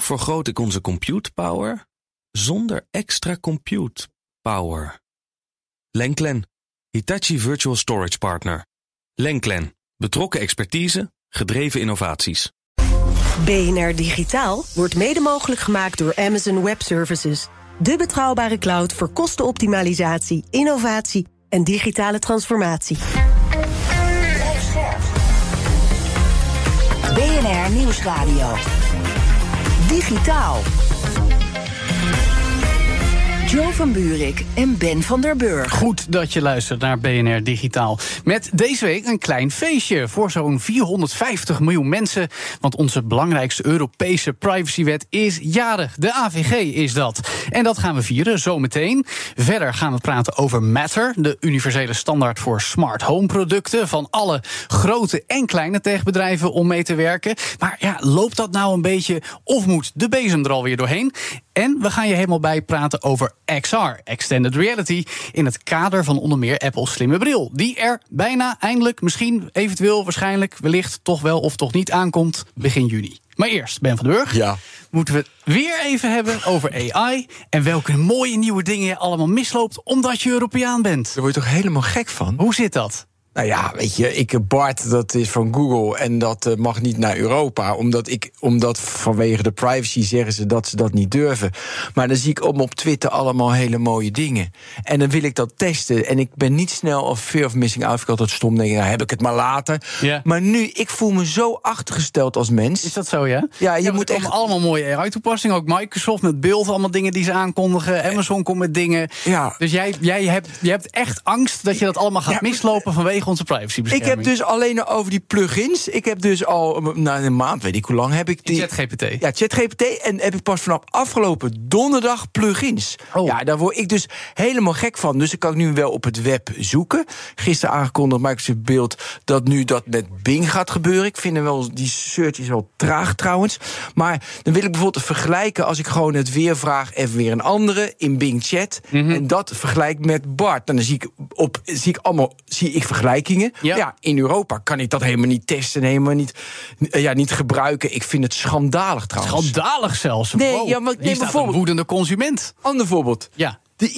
Vergroot ik onze compute power zonder extra compute power? Lenklen, Hitachi Virtual Storage Partner. Lenklen, betrokken expertise, gedreven innovaties. BNR Digitaal wordt mede mogelijk gemaakt door Amazon Web Services. De betrouwbare cloud voor kostenoptimalisatie, innovatie en digitale transformatie. BNR Nieuwsradio. Digitaal. Jo van Buurik en Ben van der Burg. Goed dat je luistert naar BNR Digitaal. Met deze week een klein feestje voor zo'n 450 miljoen mensen. Want onze belangrijkste Europese privacywet is jarig. De AVG is dat. En dat gaan we vieren zometeen. Verder gaan we praten over Matter, de universele standaard voor smart home producten. Van alle grote en kleine techbedrijven om mee te werken. Maar ja, loopt dat nou een beetje of moet de bezem er alweer doorheen? En we gaan je helemaal bijpraten over XR, Extended Reality, in het kader van onder meer Apple's slimme bril. Die er bijna, eindelijk, misschien, eventueel, waarschijnlijk, wellicht, toch wel of toch niet aankomt begin juni. Maar eerst, Ben van den Burg, Ja. moeten we het weer even hebben over AI... en welke mooie nieuwe dingen je allemaal misloopt omdat je Europeaan bent. Daar word je toch helemaal gek van? Hoe zit dat? Nou ja, weet je, ik Bart, dat is van Google en dat eh, mag niet naar Europa. Omdat, ik, omdat vanwege de privacy zeggen ze dat ze dat niet durven. Maar dan zie ik op, op Twitter allemaal hele mooie dingen. En dan wil ik dat testen. En ik ben niet snel of fear of missing out. Ik altijd stom denk, nou heb ik het maar later. Ja. Maar nu, ik voel me zo achtergesteld als mens. Is dat zo, ja? Ja, je moet echt- allemaal mooie AI-toepassingen. Ook Microsoft met beeld, allemaal dingen die ze aankondigen. Amazon komt met dingen. Ja. Dus jij, jij, hebt, jij hebt echt angst dat je dat allemaal gaat Ja, mislopen vanwege onze Ik privacybescherming. heb dus alleen over die plugins. Ik heb dus al na een maand, weet ik hoe lang, heb ik die. ChatGPT. Ja, ChatGPT. En heb ik pas vanaf afgelopen donderdag plugins. Oh. Ja, daar word ik dus helemaal gek van. Dus ik kan nu wel op het web zoeken. Gisteren aangekondigd Microsoft Beeld dat nu dat met Bing gaat gebeuren. Ik vind wel, die search is wel traag trouwens. Maar dan wil ik bijvoorbeeld vergelijken als ik gewoon het weer vraag, even weer een andere in Bing Chat. Mhm. En dat vergelijk met Bart. Dan zie ik op, zie ik allemaal, zie ik vergelijkingen. Ja. ja, in Europa kan ik dat helemaal niet testen, helemaal niet, eh, ja, niet gebruiken. Ik vind het schandalig trouwens. Schandalig zelfs. Nee, Wow. ja, maar staat bijvoorbeeld- een woedende consument. Ander voorbeeld. Ja. De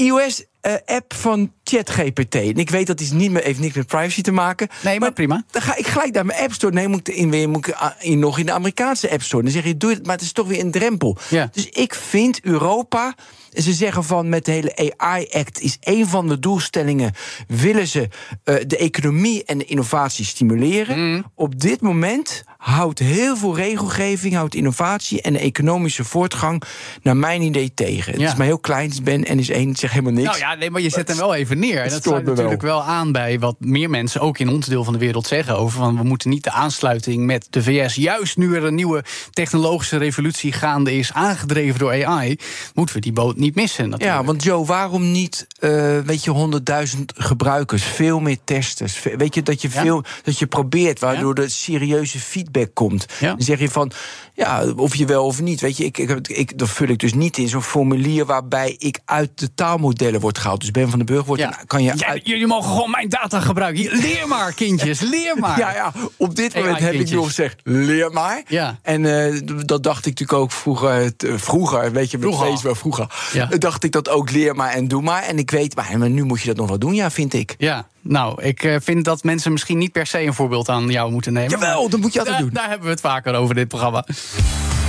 iOS-app van ChatGPT. En ik weet dat is niet meer, heeft niks met privacy te maken. Nee, maar prima. Dan ga ik gelijk naar mijn App Store. Nee, moet ik in, weer, moet ik ah, in, nog in de Amerikaanse App Store. Dan zeg je, doe het, maar het is toch weer een drempel. Ja. Dus ik vind Europa. Ze zeggen van met de hele AI-act is een van de doelstellingen. willen ze eh, de economie en de innovatie stimuleren. Mm. Op dit moment houdt heel veel regelgeving, houdt innovatie en de economische voortgang. naar mijn idee tegen. Het Ja. is maar heel klein, het ben en is één, het zegt helemaal niks. Nou ja, nee, maar je zet hem wel even neer. En dat sluit natuurlijk wel aan bij wat meer mensen ook in ons deel van de wereld zeggen over van we moeten niet de aansluiting met de VS juist nu er een nieuwe technologische revolutie gaande is aangedreven door AI, moeten we die boot niet missen. Natuurlijk. Ja, want Joe, waarom niet, eh, weet je, 100.000 gebruikers, veel meer testers? Weet je, dat je, Ja. veel, dat je probeert, waardoor er serieuze feedback komt. Ja. Dan zeg je van, ja, of je wel of niet. Weet je, ik, ik, ik, dat vul ik dus niet in zo'n formulier waarbij ik uit de taalmodellen word gehaald. Dus Ben van den Burg wordt, Ja. dan kan je uit... jullie mogen gewoon mijn data gebruiken. Leer maar, kindjes, leer maar. Ja, ja, op dit moment heb ik nog gezegd, leer maar. Ja. En eh, d- dat dacht ik natuurlijk ook vroeger, eh, vroeger weet je, met Vroeger. Facebook, vroeger. Ja. Dacht ik dat ook, leer maar en doe maar. En ik weet, maar, maar nu moet je dat nog wel doen, ja, vind ik. Ja, nou, ik eh, vind dat mensen misschien niet per se een voorbeeld aan jou moeten nemen. Jawel, dat moet je altijd daar, doen. Daar hebben we het vaker over, dit programma.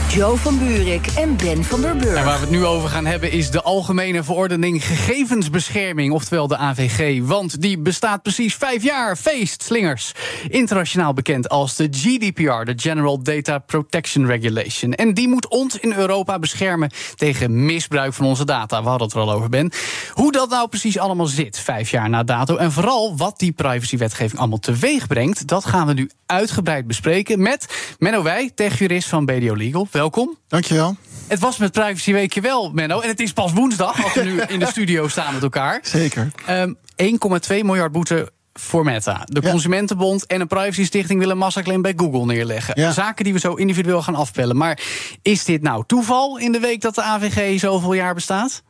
Jo van Buurik en Ben van der Burg. En waar we het nu over gaan hebben is de Algemene Verordening Gegevensbescherming, oftewel de AVG. Want die bestaat precies vijf jaar. Feest, slingers. Internationaal bekend als de GDPR, de General Data Protection Regulation. En die moet ons in Europa beschermen tegen misbruik van onze data. We hadden het er al over, Ben. Hoe dat nou precies allemaal zit, vijf jaar na dato. En vooral wat die privacywetgeving allemaal teweeg brengt, dat gaan we nu uitgebreid bespreken met Menno Wij, techjurist van BDO Legal. Welkom. Dankjewel. Het was met Privacy Weekje wel, Menno. En het is pas woensdag, als we nu in de studio staan met elkaar. Zeker. Ehm 1,2 miljard boete voor Meta. De Ja. Consumentenbond en een privacystichting willen een massaclaim bij Google neerleggen. Ja. Zaken die we zo individueel gaan afpellen. Maar is dit nou toeval in de week dat de AVG zoveel jaar bestaat?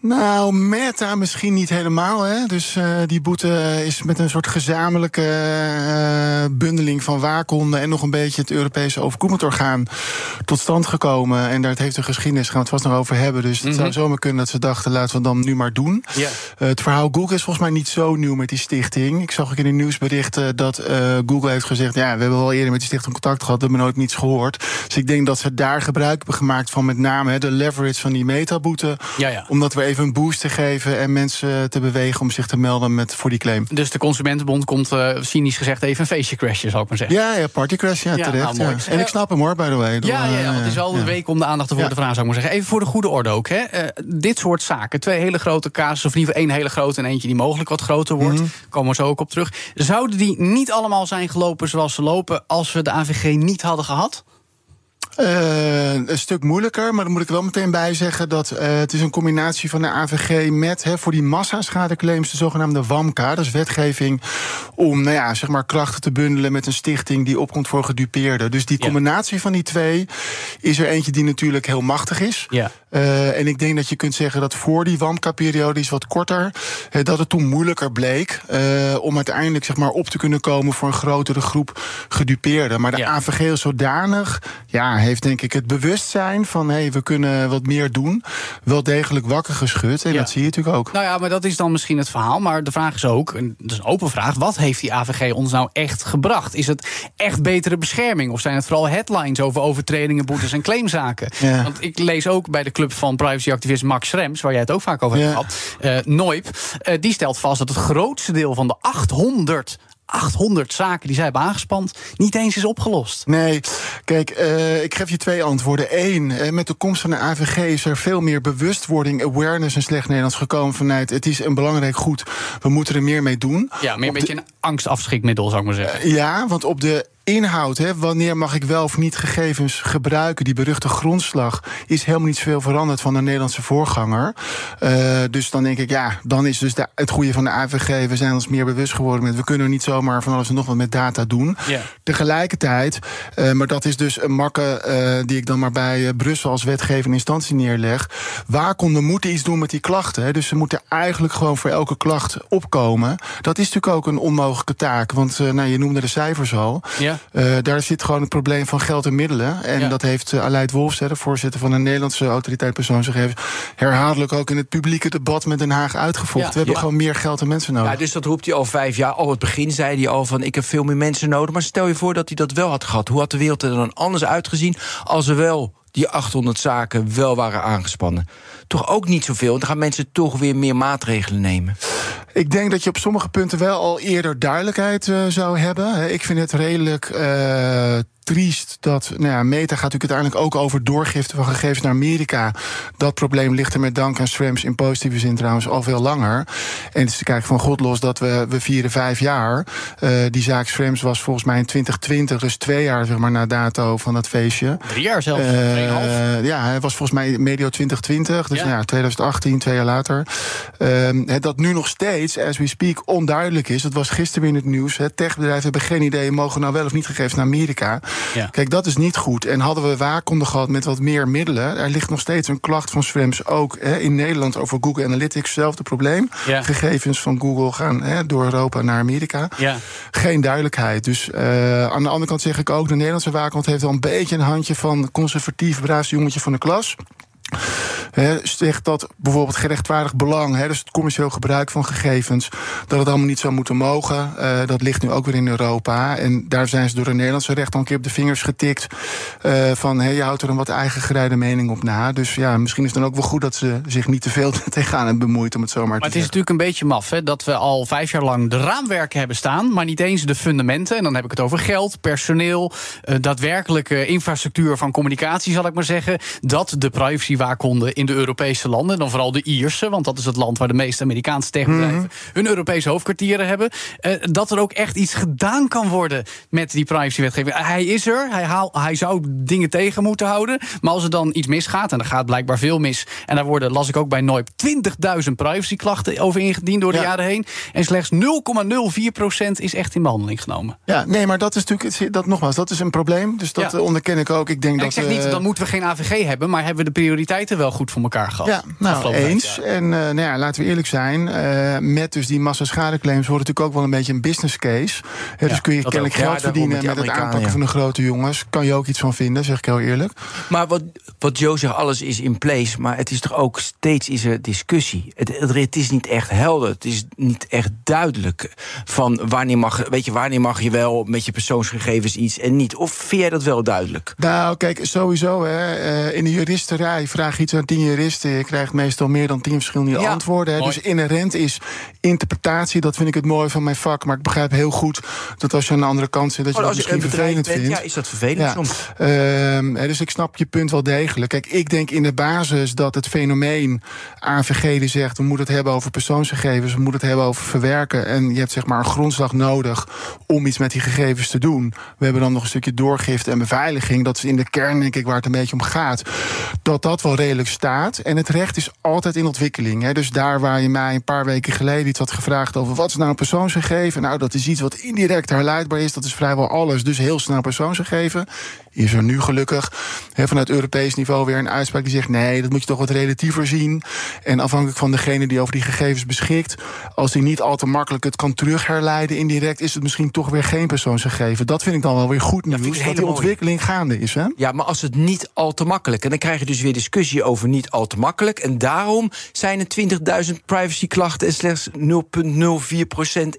Nou, Meta misschien niet helemaal. Hè? Dus uh, die boete is met een soort gezamenlijke uh, bundeling van waakhonden en nog een beetje het Europese overkoepelend orgaan tot stand gekomen. En daar heeft een geschiedenis, gaan we het vast nog over hebben. Dus het mm -hmm. zou zomaar kunnen dat ze dachten, laten we dan nu maar doen. Uh, het verhaal Google is volgens mij niet zo nieuw met die stichting. Ik zag ook in de nieuwsberichten dat Google heeft gezegd, ja, we hebben wel eerder met die stichting contact gehad, we hebben nooit niets gehoord. Dus ik denk dat ze daar gebruik hebben gemaakt van met name hè, de leverage van die metaboete. Ja, ja. Omdat we even een boost te geven en mensen te bewegen om zich te melden met, voor die claim. Dus de Consumentenbond komt uh, cynisch gezegd even een feestje crashen, zou ik maar zeggen. Ja, ja partycrash, ja, Ja, terecht. nou, ja. En ik snap hem hoor, by the way. Ja, ja, ja, want het is wel een week om de aandacht ervoor te vragen, zou ik maar zeggen. Even voor de goede orde ook. Hè. Eh, dit soort zaken, twee hele grote casussen, of in ieder geval één hele grote en eentje die mogelijk wat groter wordt, Mhm. komen we zo ook op terug. Zouden die niet allemaal zijn gelopen zoals ze lopen als we de AVG niet hadden gehad? Eh, een stuk moeilijker, maar dan moet ik er wel meteen bij zeggen dat eh, het is een combinatie van de AVG met hè, voor die massaschadeclaims de zogenaamde WAMKA. Dat is wetgeving om nou ja, zeg maar krachten te bundelen met een stichting die opkomt voor gedupeerden. Dus die Ja. combinatie van die twee is er eentje die natuurlijk heel machtig is. Ja. Eh, en ik denk dat je kunt zeggen dat voor die WAMKA-periode, die is wat korter, eh, dat het toen moeilijker bleek eh, om uiteindelijk zeg maar, op te kunnen komen voor een grotere groep gedupeerden. Maar de Ja. AVG is zodanig, ja, heeft denk ik het bewustzijn van hé, hey, we kunnen wat meer doen, wel degelijk wakker geschud. En Ja. dat zie je natuurlijk ook. Nou ja, maar dat is dan misschien het verhaal. Maar de vraag is ook, en dat is een open vraag... wat heeft die AVG ons nou echt gebracht? Is het echt betere bescherming? Of zijn het vooral headlines over overtredingen, boetes en claimzaken? Ja. Want ik lees ook bij de club van privacyactivist Max Schrems... waar jij het ook vaak over hebt gehad, eh Noip... eh, die stelt vast dat het grootste deel van de 800... 800 zaken die zij hebben aangespand, niet eens is opgelost. Nee, kijk, eh, ik geef je twee antwoorden. Eén, met de komst van de AVG is er veel meer bewustwording, awareness in slecht Nederlands gekomen vanuit het is een belangrijk goed, we moeten er meer mee doen. Ja, meer een Op de- beetje een angstafschrikmiddel, zou ik maar zeggen. Ja, want op de inhoud, hè, wanneer mag ik wel of niet gegevens gebruiken, die beruchte grondslag, is helemaal niet zoveel veranderd van de Nederlandse voorganger. Eh, dus dan denk ik, ja, dan is dus de, het goede van de AVG, we zijn ons meer bewust geworden met, we kunnen niet zomaar van alles en nog wat met data doen. Ja. Tegelijkertijd, eh, maar dat is dus een makke eh, die ik dan maar bij Brussel als wetgevende instantie neerleg. Waakhonden moeten iets doen met die klachten. Hè. Dus ze moeten eigenlijk gewoon voor elke klacht opkomen. Dat is natuurlijk ook een onmogelijke taak. Want nou, je noemde de cijfers al. Ja. Eh, daar zit gewoon het probleem van geld en middelen. En Ja. dat heeft uh, Aleid Wolfs, de voorzitter van de Nederlandse autoriteit persoonsgegevens, herhaaldelijk ook in het publieke debat met Den Haag uitgevochten. Ja. We hebben Ja. gewoon meer geld en mensen nodig. Ja, dus dat roept hij al vijf jaar. Al het begin zei hij al van ik heb veel meer mensen nodig. Maar stel je voor dat hij dat wel had gehad. Hoe had de wereld er dan anders uitgezien als er wel die 800 zaken wel waren aangespannen? Toch ook niet zoveel. Dan gaan mensen toch weer meer maatregelen nemen. Ik denk dat je op sommige punten wel al eerder duidelijkheid eh, zou hebben. Ik vind het redelijk eh, triest dat. Nou ja, Meta gaat natuurlijk uiteindelijk ook over doorgifte van gegevens naar Amerika. Dat probleem ligt er met dank aan Schrems in positieve zin trouwens al veel langer. En het is te kijken van God los dat we, we vieren vijf jaar. Eh, die zaak Schrems was volgens mij in 2020, dus twee jaar zeg maar, na dato van dat feestje. Drie jaar zelfs, tweeënhalf. ja, hij was volgens mij medio 2020, dus Ja. ja. 2018, twee jaar later. Ehm, dat nu nog steeds, as we speak, onduidelijk is. Dat was gisteren weer in het nieuws. Hè. Techbedrijven hebben geen idee, mogen nou wel of niet gegevens naar Amerika. Ja. Kijk, dat is niet goed. En hadden we waakkonden gehad met wat meer middelen... er ligt nog steeds een klacht van Schrems ook hè, in Nederland... over Google Analytics, hetzelfde probleem. Ja. Gegevens van Google gaan hè, door Europa naar Amerika Ja. geen duidelijkheid. Dus eh, aan de andere kant zeg ik ook... de Nederlandse waakhond heeft wel een beetje een handje van... conservatief, braafste jongetje van de klas. Zegt dat bijvoorbeeld gerechtvaardigd belang, dus het commercieel gebruik van gegevens, dat het allemaal niet zou moeten mogen. Eh, dat ligt nu ook weer in Europa. En daar zijn ze door de Nederlandse recht al een keer op de vingers getikt. eh, van je houdt er een wat eigen gereide mening op na. Dus ja, misschien is het dan ook wel goed dat ze zich niet te veel tegenaan hebben bemoeid, om het zo maar, Maar te het is natuurlijk een beetje maf hè, dat we al vijf jaar lang de raamwerken hebben staan, maar niet eens de fundamenten. En dan heb ik het over geld, personeel, eh, daadwerkelijke infrastructuur van communicatie, zal ik maar zeggen. Dat de privacywaakhonderen in de Europese landen, dan vooral de Ierse, want dat is het land waar de meeste Amerikaanse techbedrijven Mhm. hun Europese hoofdkwartieren hebben. eh, dat er ook echt iets gedaan kan worden met die privacywetgeving. Hij is er, hij, haal, hij zou dingen tegen moeten houden. Maar als er dan iets misgaat, en er gaat blijkbaar veel mis. En daar worden, las ik ook bij Noip, 20.000 privacyklachten over ingediend door de Ja. jaren heen. En slechts 0,04% is echt in behandeling genomen. Ja, nee, maar dat is natuurlijk, dat, nogmaals, dat is een probleem. Dus dat Ja. eh, onderken ik ook. Ik denk En dat, ik zeg niet, eh, dan moeten we geen AVG hebben, maar hebben we de prioriteiten wel goed voor elkaar gehad. Ja, nou, eens. En eh, nou ja, laten we eerlijk zijn. eh, met dus die massa schadeclaims wordt natuurlijk ook wel een beetje een business case. Hè, dus kun je kennelijk ook. Geld verdienen met het aanpakken ja. van de grote jongens. Kan je ook iets van vinden, zeg ik heel eerlijk. Maar wat, wat Joe zegt, alles is in place. Maar het is toch ook steeds is er discussie. Het, het, het is niet echt helder. Het is niet echt duidelijk. Van wanneer mag, weet je, wanneer mag je wel met je persoonsgegevens iets en niet? Of vind jij dat wel duidelijk? Nou, kijk, sowieso. Hè, eh, in de juristerij vraag iets aan tien juristen. Je krijgt meestal meer dan tien verschillende Ja, antwoorden. Hè. mooi. Dus inherent is interpretatie. Dat vind ik het mooie van mijn vak. Maar ik begrijp heel goed dat als je aan de andere kant zit, dat je Oh, dat als je misschien vervelend bent, vindt. ja, is dat vervelend Ja. soms? Ehm, dus ik snap je punt wel degelijk. Kijk, ik denk in de basis dat het fenomeen AVG die zegt... we moeten het hebben over persoonsgegevens, we moeten het hebben over verwerken... en je hebt zeg maar een grondslag nodig om iets met die gegevens te doen. We hebben dan nog een stukje doorgifte en beveiliging. Dat is in de kern, denk ik, waar het een beetje om gaat. Dat dat redelijk staat. En het recht is altijd in ontwikkeling. Hè. Dus daar waar je mij een paar weken geleden iets had gevraagd... over wat is nou een persoonsgegeven? Nou, dat is iets wat indirect herleidbaar is. Dat is vrijwel alles, dus heel snel persoonsgegeven is er nu gelukkig vanuit Europees niveau weer een uitspraak die zegt: nee, dat moet je toch wat relatiever zien. En afhankelijk van degene die over die gegevens beschikt, als die niet al te makkelijk het kan terugherleiden indirect, is het misschien toch weer geen persoonsgegeven. Dat vind ik dan wel weer goed nieuws. dat hele die ontwikkeling gaande is. Hè? Ja, maar als het niet al te makkelijk. En dan krijg je dus weer discussie over niet al te makkelijk. En daarom zijn er 20.000 privacyklachten en slechts 0,04%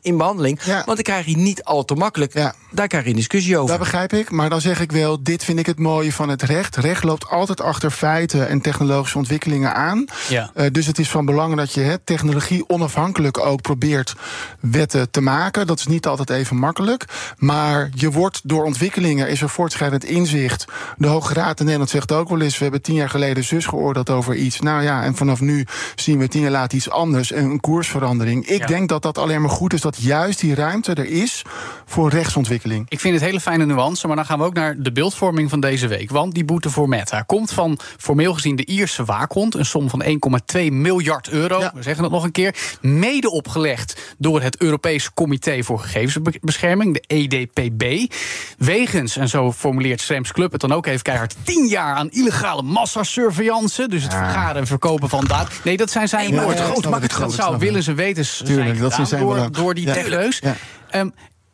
in behandeling. Ja. Want dan krijg je niet al te makkelijk. Ja. Daar krijg je een discussie over. Dat begrijp ik, maar dan zeg ik wel: dit vind ik het mooie van het recht. Recht loopt altijd achter feiten en technologische ontwikkelingen aan. Ja. Eh, dus het is van belang dat je hè, technologie onafhankelijk ook probeert wetten te maken. Dat is niet altijd even makkelijk. Maar je wordt door ontwikkelingen, is er voortschrijdend inzicht. De Hoge Raad in Nederland zegt ook wel eens: we hebben tien jaar geleden zus geoordeeld over iets. Nou ja, en vanaf nu zien we tien jaar later iets anders. en Een koersverandering. Ik Ja. denk dat dat alleen maar goed is dat juist die ruimte er is voor rechtsontwikkeling. Ik vind het hele fijne nuance, maar dan gaan we ook naar de beeldvorming van deze week. Want die boete voor Meta komt van formeel gezien de Ierse waakhond. Een som van 1,2 miljard euro. Ja. We zeggen het nog een keer. Mede opgelegd door het Europees Comité voor Gegevensbescherming, de EDPB. Wegens, en zo formuleert Schrems Club het dan ook even keihard, 10 jaar aan illegale massasurveillance. Dus het vergaren en verkopen van data. Nee, dat zijn zijn woorden. ik snap het, dat zou snap het. willens en wetens Tuurlijk, zijn dat gedaan zijn door, door die Ja. techneus.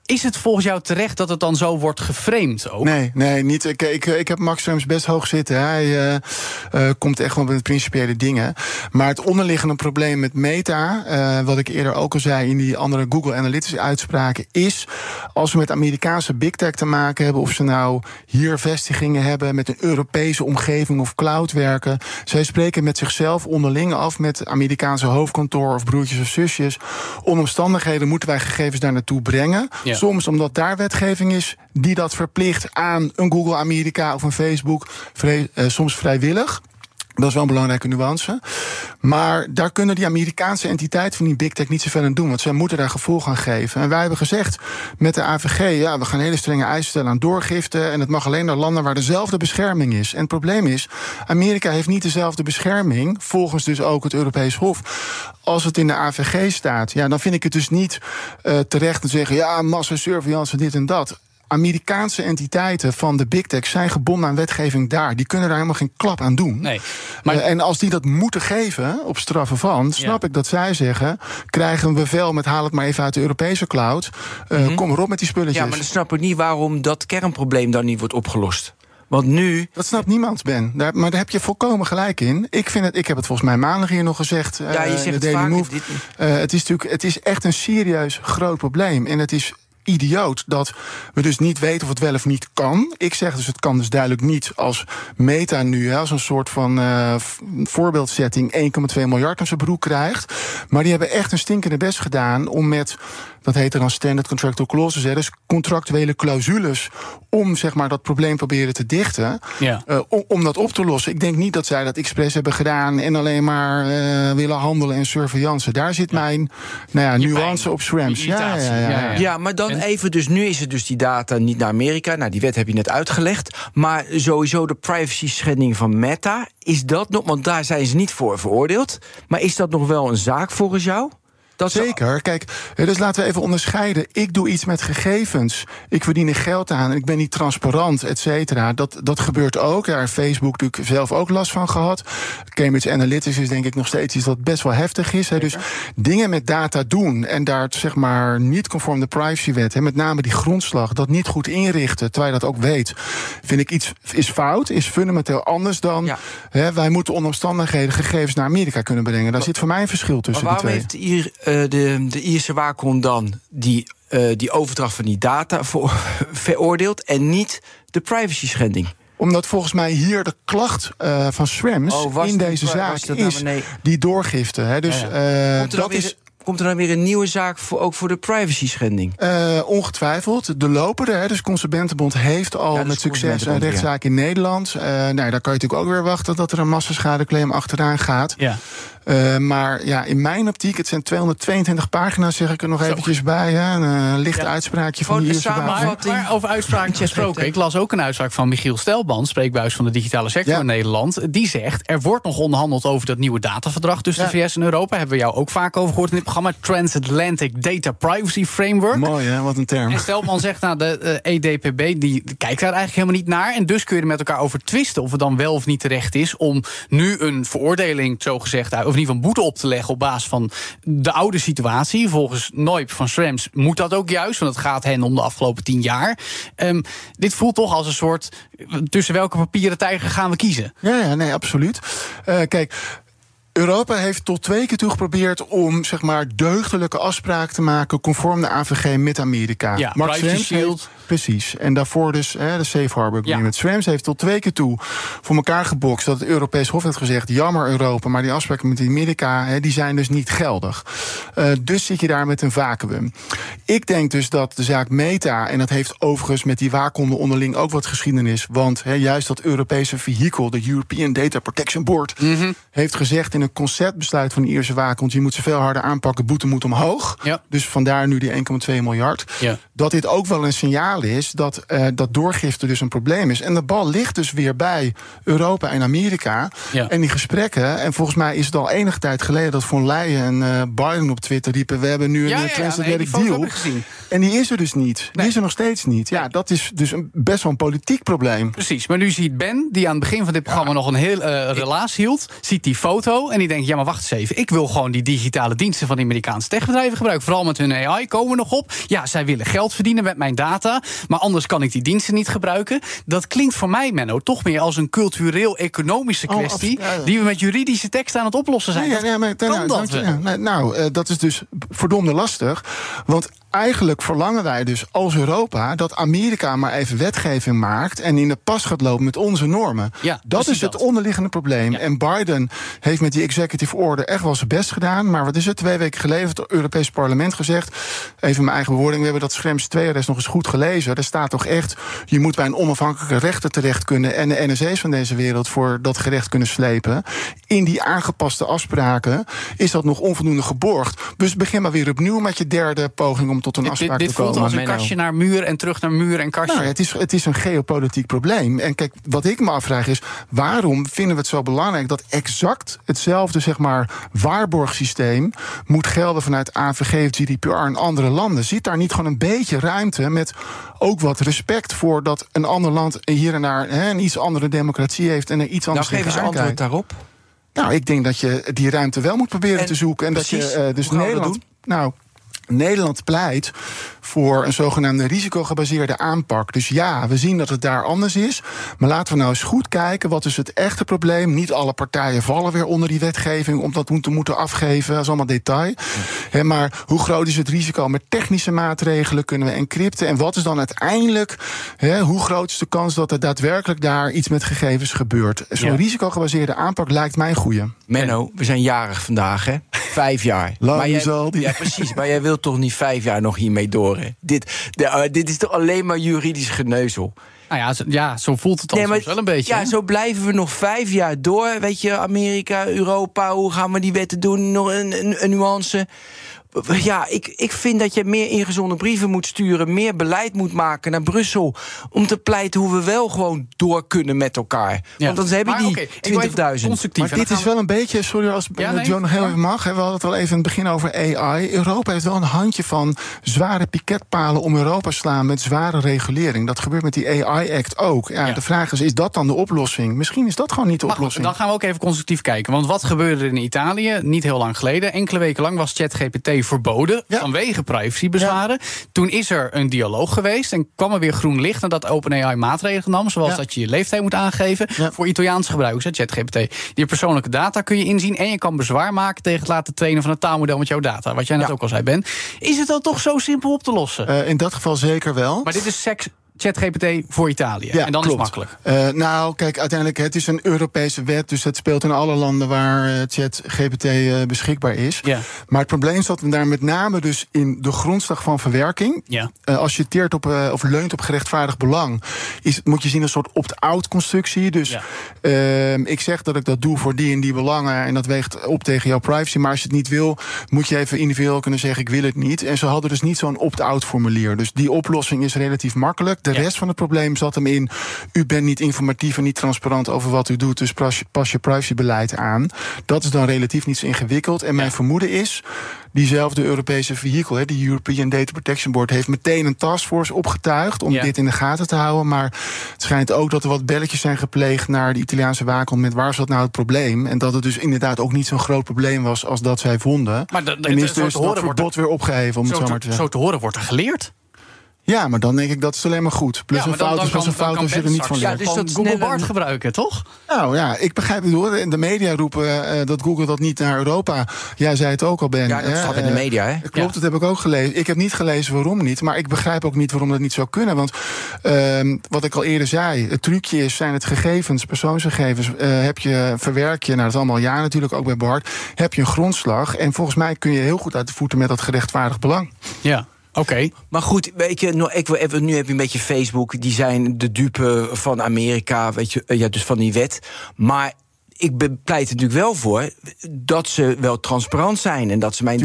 Is het volgens jou terecht dat het dan zo wordt geframed ook? Nee, nee, niet. Ik, ik, ik heb Max best hoog zitten. Hij eh, eh, komt echt wel met principiële dingen. Maar het onderliggende probleem met Meta, eh, wat ik eerder ook al zei in die andere Google Analytics uitspraken, is als we met Amerikaanse big tech te maken hebben, of ze nou hier vestigingen hebben met een Europese omgeving of cloud werken, zij spreken met zichzelf onderling af met Amerikaanse hoofdkantoor of broertjes of zusjes. Onder omstandigheden moeten wij gegevens daar naartoe brengen. Ja. Soms omdat daar wetgeving is die dat verplicht aan een Google Amerika of een Facebook, eh, soms vrijwillig. Dat is wel een belangrijke nuance. Maar daar kunnen die Amerikaanse entiteiten van die big tech niet zoveel aan doen. Want zij moeten daar gevolg aan geven. En wij hebben gezegd met de AVG... ja, we gaan hele strenge eisen stellen aan doorgifte... en het mag alleen naar landen waar dezelfde bescherming is. En het probleem is, Amerika heeft niet dezelfde bescherming... volgens dus ook het Europees Hof... als het in de AVG staat. Ja, dan vind ik het dus niet eh, terecht te zeggen... ja, massasurveillance, dit en dat... Amerikaanse entiteiten van de big tech zijn gebonden aan wetgeving daar. Die kunnen daar helemaal geen klap aan doen. Nee. Maar Eh, en als die dat moeten geven op straffen van, snap ik dat zij zeggen: krijgen een bevel met haal het maar even uit de Europese cloud. Eh, Kom erop met die spulletjes. Ja, maar dan snap ik niet waarom dat kernprobleem dan niet wordt opgelost. Want nu. Dat snapt niemand, Ben. Daar, maar daar heb je volkomen gelijk in. Ik, vind het, ik heb het volgens mij maandag hier nog gezegd. Ja, je in zegt de Daily. Move. Dit, het, is natuurlijk, het is echt een serieus groot probleem. En het is idioot dat we dus niet weten of het wel of niet kan. Ik zeg dus het kan dus duidelijk niet als Meta nu hè, als een soort van eh, v- voorbeeldsetting 1,2 miljard aan zijn broek krijgt. Maar die hebben echt een stinkende best gedaan om met dat heet er dan standard contractual clauses, hè, dus contractuele clausules om zeg maar dat probleem proberen te dichten. Ja. Eh, om, om dat op te lossen. Ik denk niet dat zij dat expres hebben gedaan en alleen maar eh, willen handelen en surveillance. Daar zit mijn nou ja, nuance pijn, op Ja, ja, ja, ja. Ja, ja. Ja, maar dan even, dus nu is het dus die data niet naar Amerika. Nou, die wet heb je net uitgelegd. Maar sowieso de privacy schending van Meta, is dat nog, want daar zijn ze niet voor veroordeeld. Maar is dat nog wel een zaak volgens jou? Dat Zeker. Kijk, eh, dus laten we even onderscheiden. Ik doe iets met gegevens. Ik verdien er geld aan ik ben niet transparant, et cetera. Dat, dat gebeurt ook. Daar heeft Facebook natuurlijk zelf ook last van gehad. Cambridge Analytics is denk ik nog steeds iets dat best wel heftig is. Hè. Dus dingen met data doen en daar zeg maar niet conform de privacywet, hè, met name die grondslag, dat niet goed inrichten, terwijl je dat ook weet, vind ik iets is fout, is fundamenteel anders dan Ja. hè, wij moeten onder omstandigheden gegevens naar Amerika kunnen brengen. Daar zit voor mij een verschil tussen die waarom twee. heeft de, Ier- eh, de, de Ierse waakhond dan die, eh, die overdracht van die data voor, veroordeeld en niet de privacy schending? Omdat volgens mij hier de klacht eh, van Schrems Oh, in deze zaak dat nou- is nee. die doorgifte. Hè. Dus Ja, eh, Komt er, dan dat weer, is komt er dan weer een nieuwe zaak voor, ook voor de privacy schending? eh, ongetwijfeld de lopende. Hè. Dus Consumentenbond heeft al Ja, dus met succes een rechtszaak in Nederland. Eh, nou, daar kan je natuurlijk ook weer wachten dat er een massaschadeclaim achteraan gaat. Ja. Eh, maar ja, in mijn optiek, het zijn 222 pagina's, zeg ik er nog eventjes bij. Hè. Een eh, licht Ja. uitspraakje van waakhond. Maar, maar over uitspraken gesproken. Ik las ook een uitspraak van Michiel Stelband, spreekbuis van de digitale sector Ja. in Nederland. Die zegt: er wordt nog onderhandeld over dat nieuwe dataverdrag tussen Ja. de VS en Europa. Hebben we jou ook vaak over gehoord in dit programma. Transatlantic Data Privacy Framework. Mooi hè, wat een term. En Stelman zegt, nou, de eh, EDPB die kijkt daar eigenlijk helemaal niet naar. En dus kun je er met elkaar over twisten of het dan wel of niet terecht is om nu een veroordeling, zo gezegd, of ieder geval boete op te leggen op basis van de oude situatie. Volgens Noip van Schrems moet dat ook juist, want het gaat hen om de afgelopen tien jaar. Ehm, dit voelt toch als een soort tussen welke papieren tijger gaan we kiezen? Ja, ja, nee, absoluut. Eh, kijk. Europa heeft tot twee keer toe geprobeerd om zeg maar deugdelijke afspraken te maken conform de AVG met Amerika. Ja, Mark shield. precies. En daarvoor dus hè, de Safe Harbor Agreement. Schrems heeft tot twee keer toe voor elkaar gebokst dat het Europees Hof heeft gezegd: jammer Europa, maar die afspraken met Amerika hè, die zijn dus niet geldig. Eh, dus zit je daar met een vacuüm. Ik denk dus dat de zaak Meta, en dat heeft overigens met die waakhonden onderling ook wat geschiedenis, want hè, juist dat Europese vehikel, de European Data Protection Board, Mhm. heeft gezegd in een conceptbesluit van de Ierse waakhond: je moet ze veel harder aanpakken, boete moet omhoog. Ja. Dus vandaar nu die 1,2 miljard. Ja. Dat dit ook wel een signaal is dat, eh, dat doorgifte dus een probleem is. En de bal ligt dus weer bij Europa en Amerika. Ja. En die gesprekken, en volgens mij is het al enige tijd geleden dat Von Leyen en eh, Biden op Twitter riepen: we hebben nu een ja, transatlantic nee, deal. En die is er dus niet. Nee. Die is er nog steeds niet. Ja, dat is dus een, best wel een politiek probleem. Precies, maar nu ziet Ben, die aan het begin van dit programma nog een heel eh, relaas hield, ziet die foto en die denkt: ja, maar wacht eens even, ik wil gewoon die digitale diensten van de Amerikaanse techbedrijven gebruiken. Vooral met hun AI komen we nog op. Ja, zij willen geld verdienen met mijn data, maar anders kan ik die diensten niet gebruiken. Dat klinkt voor mij, Menno, toch meer als een cultureel-economische Oh, kwestie abs- ja, ja. die we met juridische teksten aan het oplossen zijn. Ja, ja, maar, kan nou, dat nou, nou, dat is dus verdomde lastig. Want eigenlijk verlangen wij dus als Europa dat Amerika maar even wetgeving maakt en in de pas gaat lopen met onze normen. Ja, dat is het dat. onderliggende probleem. Ja. En Biden heeft met die executive order echt wel zijn best gedaan. Maar wat is het? Twee weken geleden heeft het Europees Parlement gezegd. Even mijn eigen bewoording. We hebben dat Schrems 2 arrest nog eens goed gelezen. Er staat toch echt. Je moet bij een onafhankelijke rechter terecht kunnen. En de NSA's van deze wereld voor dat gerecht kunnen slepen. In die aangepaste afspraken is dat nog onvoldoende geborgd. Dus begin maar weer opnieuw met je derde poging om tot een Dit, dit, afspraak dit te voelt komen. als een kastje naar muur en terug naar muur en kastje. Nou, het, is, het is een geopolitiek probleem. En kijk, wat ik me afvraag is... waarom vinden we het zo belangrijk dat exact hetzelfde zeg maar, waarborgsysteem... moet gelden vanuit AVG of GDPR in andere landen? Zit daar niet gewoon een beetje ruimte met ook wat respect voor... dat een ander land hier en daar hè, een iets andere democratie heeft... en er iets Nou, anders geef eens antwoord kijkt? daarop. Nou, ik denk dat je die ruimte wel moet proberen En te zoeken. En precies, dat je eh, dus Nederland. Nou, Nederland pleit voor een zogenaamde risicogebaseerde aanpak. Dus ja, we zien dat het daar anders is. Maar laten we nou eens goed kijken. Wat is het echte probleem? Niet alle partijen vallen weer onder die wetgeving om dat moeten, moeten afgeven. Dat is allemaal detail. Hè, maar hoe groot is het risico met technische maatregelen? Kunnen we encrypten? En wat is dan uiteindelijk, hè, hoe groot is de kans dat er daadwerkelijk daar iets met gegevens gebeurt? Zo'n Ja. risicogebaseerde aanpak lijkt mij een goeie. Menno, we zijn jarig vandaag, hè? Vijf jaar. Lang Maar jij- zal die- Ja, precies. Maar jij toch niet vijf jaar nog hiermee door, hè? Dit, de, eh, dit is toch alleen maar juridisch geneuzel? Nou ja, zo, ja, zo voelt het dan soms wel een beetje. Ja, hè? zo blijven we nog vijf jaar door. Weet je, Amerika, Europa, hoe gaan we die wetten doen? Nog een, een, een nuance. Ja, ik, ik vind dat je meer ingezonde brieven moet sturen, meer beleid moet maken naar Brussel. Om te pleiten hoe we wel gewoon door kunnen met elkaar. Ja. Want dan heb je Maar die even 20.000. constructief. Maar dit is wel een beetje, sorry als Ja, eh, nee, John nog heel maar- even mag. We hadden het al even in het begin over AI. Europa heeft wel een handje van zware piketpalen om Europa slaan met zware regulering. Dat gebeurt met die AI-act ook. Ja, Ja. De vraag is, is dat dan de oplossing? Misschien is dat gewoon niet de Maar goed, oplossing. dan gaan we ook even constructief kijken. Want wat gebeurde er in Italië niet heel lang geleden? Enkele weken lang was ChatGPT verboden Ja. vanwege privacybezwaren. Toen is er een dialoog geweest en kwam er weer groen licht nadat OpenAI maatregelen nam. Zoals Ja. dat je je leeftijd moet aangeven voor Italiaanse gebruikers. ChatGPT. Die persoonlijke data kun je inzien en je kan bezwaar maken tegen het laten trainen van een taalmodel met jouw data. Wat jij net ook al zei, Ben. Is het dan toch zo simpel op te lossen? Eh, in dat geval zeker wel. maar dit is seks ChatGPT voor Italië. Ja, en dan klopt. is het makkelijk. Eh, nou, kijk, uiteindelijk, het is een Europese wet, dus het speelt in alle landen waar eh, ChatGPT eh, beschikbaar is. Ja. Maar het probleem zat daar met name dus in de grondslag van verwerking. Ja. Als je teert op, of leunt op gerechtvaardigd belang, is, moet je zien als een soort opt-out constructie. Dus ehm, ik zeg dat ik dat doe voor die en die belangen en dat weegt op tegen jouw privacy. Maar als je het niet wil, moet je even individueel kunnen zeggen: ik wil het niet. En ze hadden dus niet zo'n opt-out formulier. Dus die oplossing is relatief makkelijk. De Ja. rest van het probleem zat hem in: u bent niet informatief en niet transparant over wat u doet, dus pas je, pas je privacybeleid aan. Dat is dan relatief niet zo ingewikkeld. En mijn Ja. vermoeden is. Diezelfde Europese vehikel, hè, die European Data Protection Board, heeft meteen een taskforce opgetuigd om Ja. dit in de gaten te houden. Maar het schijnt ook dat er wat belletjes zijn gepleegd naar de Italiaanse waakhond met waar zat nou het probleem. En dat het dus inderdaad ook niet zo'n groot probleem was als dat zij vonden. Maar en is dus dat wordt verbod weer opgeheven, om het Zo maar te, te zo zeggen. te horen wordt er geleerd. Ja, maar dan denk ik dat is alleen maar goed. Plus Ja, een maar fout dan is pas een fout als je er niet van leert. Ja, dus dat Google Bart gebruiken, toch? Nou ja, ik begrijp het hoor. De media roepen eh, dat Google dat niet naar Europa. Jij zei het ook al, Ben. Ja, dat hè, staat in de eh, media, hè? Klopt, Ja. dat heb ik ook gelezen. Ik heb niet gelezen waarom niet, maar ik begrijp ook niet waarom dat niet zou kunnen. Want ehm, wat ik al eerder zei, het trucje is, zijn het gegevens, persoonsgegevens, eh, heb je, verwerk je, nou dat is allemaal ja natuurlijk, ook bij Bart, heb je een grondslag. En volgens mij kun je heel goed uit de voeten met dat gerechtvaardigd belang. Ja, oké. Maar goed, weet je, nou, ik wil even, nu heb je een beetje Facebook. Die zijn de dupe van Amerika, weet je, eh, ja, dus van die wet. Maar ik pleit er natuurlijk wel voor dat ze wel transparant zijn. En dat ze mijn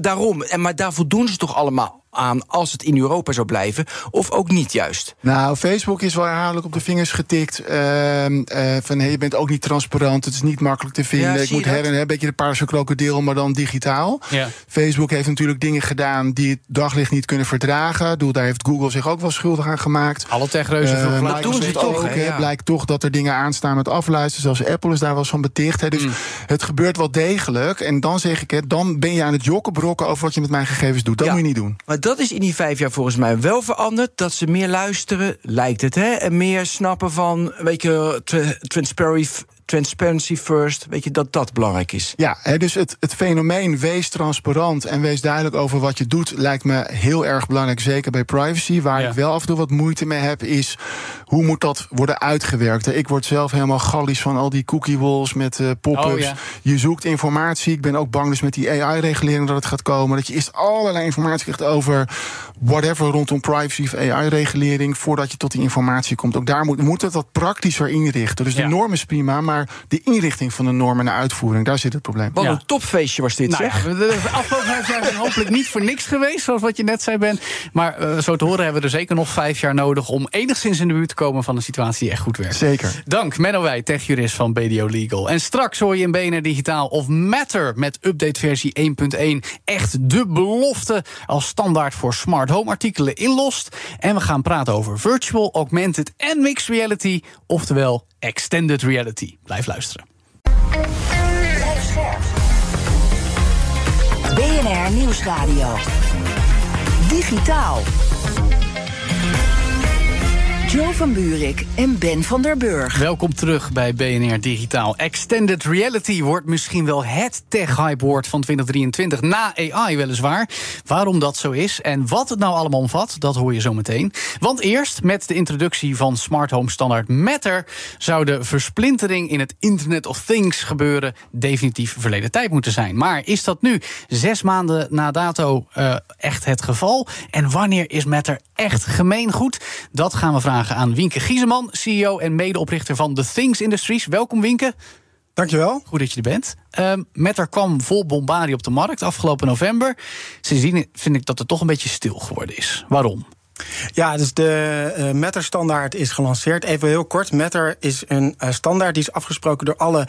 Daarom. En, maar daar voldoen ze toch allemaal aan als het in Europa zou blijven? Of ook niet juist? Nou, Facebook is wel herhaaldelijk op de vingers getikt. ehm, eh, van hey, je bent ook niet transparant, het is niet makkelijk te vinden. Ja, ik moet je her en her, een beetje de paarse krokodil, maar dan digitaal. Ja. Facebook heeft natuurlijk dingen gedaan die het daglicht niet kunnen verdragen. Ik bedoel, Daar heeft Google zich ook wel schuldig aan gemaakt. Alle techreuzen veel maar gelijk. doen ze toch, ook, ja. Blijkt toch dat er dingen aanstaan met afluisteren. Zelfs Apple is daar wel eens van beticht. Hè. Dus Mm. het gebeurt wel degelijk. En dan zeg ik het, dan ben je aan het jokkenbrokken over wat je met mijn gegevens doet. Dat Ja. moet je niet doen. Maar dat is in die vijf jaar volgens mij wel veranderd. Dat ze meer luisteren, lijkt het, hè? En meer snappen van, weet je, tra- transparency first. Weet je, dat dat belangrijk is. Ja, hè, dus het, het fenomeen wees transparant en wees duidelijk over wat je doet, lijkt me heel erg belangrijk. Zeker bij privacy. Waar Ja. ik wel af en toe wat moeite mee heb, is hoe moet dat worden uitgewerkt. Ik word zelf helemaal gallisch van al die cookie walls met eh, pop-ups. Oh, ja. Je zoekt informatie. Ik ben ook bang dus met die AI-regulering dat het gaat komen. Dat je eerst allerlei informatie krijgt over whatever rondom privacy of AI-regulering voordat je tot die informatie komt. Ook daar moet, moet het wat praktischer inrichten. Dus Ja. de norm is prima, maar de inrichting van de norm en de uitvoering, daar zit het probleem. Wat Ja. een topfeestje was dit, Nou zeg. ja, de de afgelopen vijf jaar zijn hopelijk niet voor niks geweest, zoals wat je net zei, Ben. Maar eh, zo te horen hebben we er zeker nog vijf jaar nodig om enigszins in de buurt te komen van een situatie die echt goed werkt. Zeker. Dank, Menno Wij, techjurist van BDO Legal. En straks hoor je in BNR Digitaal of Matter met update versie 1.1 echt de belofte als standaard voor smart home artikelen inlost. En we gaan praten over virtual, augmented en mixed reality, oftewel extended reality. Blijf luisteren. BNR Nieuwsradio. Digitaal. Joe van Buurik en Ben van der Burg. Welkom terug bij BNR Digitaal. Extended reality wordt misschien wel het tech-hype-woord van 2023. Na AI weliswaar. Waarom dat zo is en wat het nou allemaal omvat, dat hoor je zo meteen. Want eerst, met de introductie van smart home standaard Matter... zou de versplintering in het Internet of Things gebeuren... definitief verleden tijd moeten zijn. Maar is dat nu, zes maanden na dato, eh, echt het geval? En wanneer is Matter echt gemeengoed? Dat gaan we vragen aan Wienke Gieseman, CEO en medeoprichter van The Things Industries. Welkom Wienke. Dankjewel. Goed dat je er bent. Um, Matter kwam vol bombardie op de markt afgelopen november. Sindsdien vind ik dat het toch een beetje stil geworden is. Waarom? Ja, dus de uh, Matter-standaard is gelanceerd. Even heel kort. Matter is een uh, standaard die is afgesproken door alle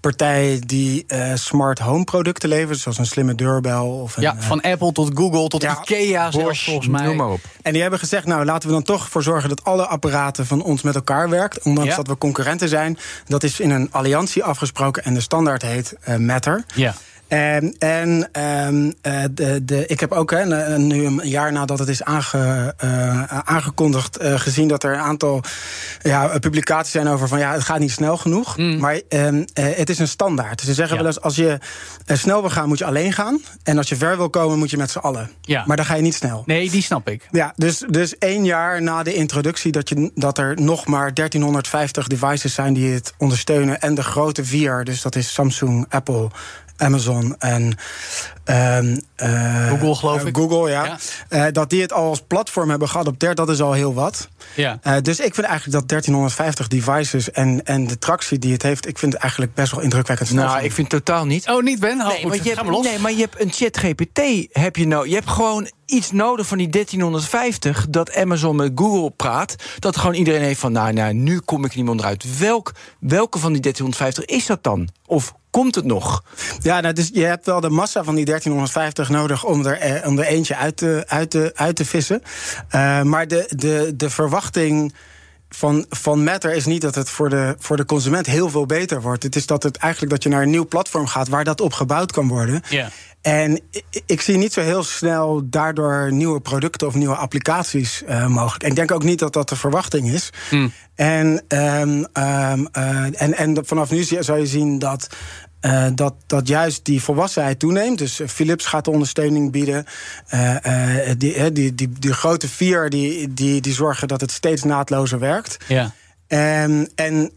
partijen die uh, smart home producten leveren. Zoals een slimme deurbel. Of een, ja, van Apple tot Google tot ja, Ikea zelfs volgens mij. Noem maar op. En die hebben gezegd, nou laten we dan toch voor zorgen dat alle apparaten van ons met elkaar werken. Ondanks ja. dat we concurrenten zijn. Dat is in een alliantie afgesproken en de standaard heet Matter. Ja. En, en um, de, de, ik heb ook hè, nu een jaar nadat het is aange, uh, aangekondigd, uh, gezien dat er een aantal ja, publicaties zijn over van ja, het gaat niet snel genoeg. Mm. Maar um, het is een standaard. Ze zeggen ja. wel eens: als je snel wil gaan, moet je alleen gaan. En als je ver wil komen, moet je met z'n allen. Ja. Maar dan ga je niet snel. Nee, die snap ik. Ja, dus, dus één jaar na de introductie dat, je, dat er nog maar 1350 devices zijn die het ondersteunen. En de grote vier, dus dat is Samsung, Apple. Amazon en um, uh, Google, geloof ik. Google, ja. ja. Uh, dat die het al als platform hebben geadopteerd, dat is al heel wat. Ja. Uh, dus ik vind eigenlijk dat 1350 devices en, en de tractie die het heeft, ik vind het eigenlijk best wel indrukwekkend. Nou, ik vind het totaal niet. Oh, niet Ben? Oh, nee, goed, want je hebt, nee, maar je hebt een chat GPT heb je nou. Je hebt gewoon iets nodig van die 1350 dat Amazon met Google praat. Dat gewoon iedereen heeft van, nou, nou nu kom ik niet meer onderuit. Welk, welke van die 1350 is dat dan? Of komt het nog? Ja, nou, dus je hebt wel de massa van die 1350 nodig om er, eh, om er eentje uit te, uit te, uit te vissen. Uh, maar de, de, de verwachting van, van Matter is niet dat het voor de, voor de consument heel veel beter wordt. Het is dat het eigenlijk dat je naar een nieuw platform gaat waar dat op gebouwd kan worden. Ja. En ik zie niet zo heel snel daardoor nieuwe producten of nieuwe applicaties uh, mogelijk. En ik denk ook niet dat dat de verwachting is. Mm. En, um, um, uh, en, en vanaf nu zou je zien dat uh, dat, dat juist die volwassenheid toeneemt. Dus Philips gaat de ondersteuning bieden. Die, die, die, die grote vier die, die, die zorgen dat het steeds naadlozer werkt. Ja. Um, en,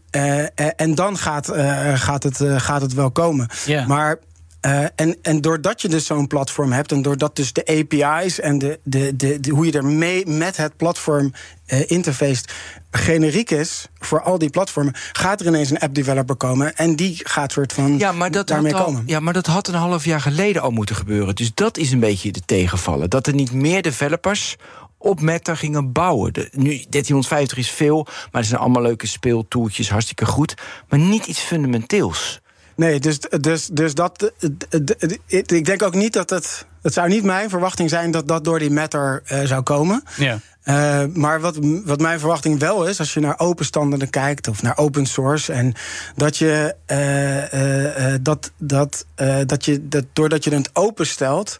en dan gaat, gaat, het, gaat het wel komen. Ja. Maar uh, en, en doordat je dus zo'n platform hebt en doordat dus de API's en de, de, de, de hoe je ermee met het platform uh, interface generiek is voor al die platformen, gaat er ineens een app developer komen en die gaat soort van ja, maar dat daarmee al, komen. Ja, maar dat had een half jaar geleden al moeten gebeuren. Dus dat is een beetje de tegenvallen. Dat er niet meer developers op Meta gingen bouwen. De, nu, 1350 is veel, maar er zijn allemaal leuke speeltoeltjes, hartstikke goed. Maar niet iets fundamenteels. Nee, dus, dus, dus dat. Ik denk ook niet dat het. Het zou niet mijn verwachting zijn dat dat door die matter uh, zou komen. Ja. Uh, maar wat, wat mijn verwachting wel is, als je naar open standaarden kijkt of naar open source, en dat je uh, dat, dat, dat je dat doordat je het openstelt,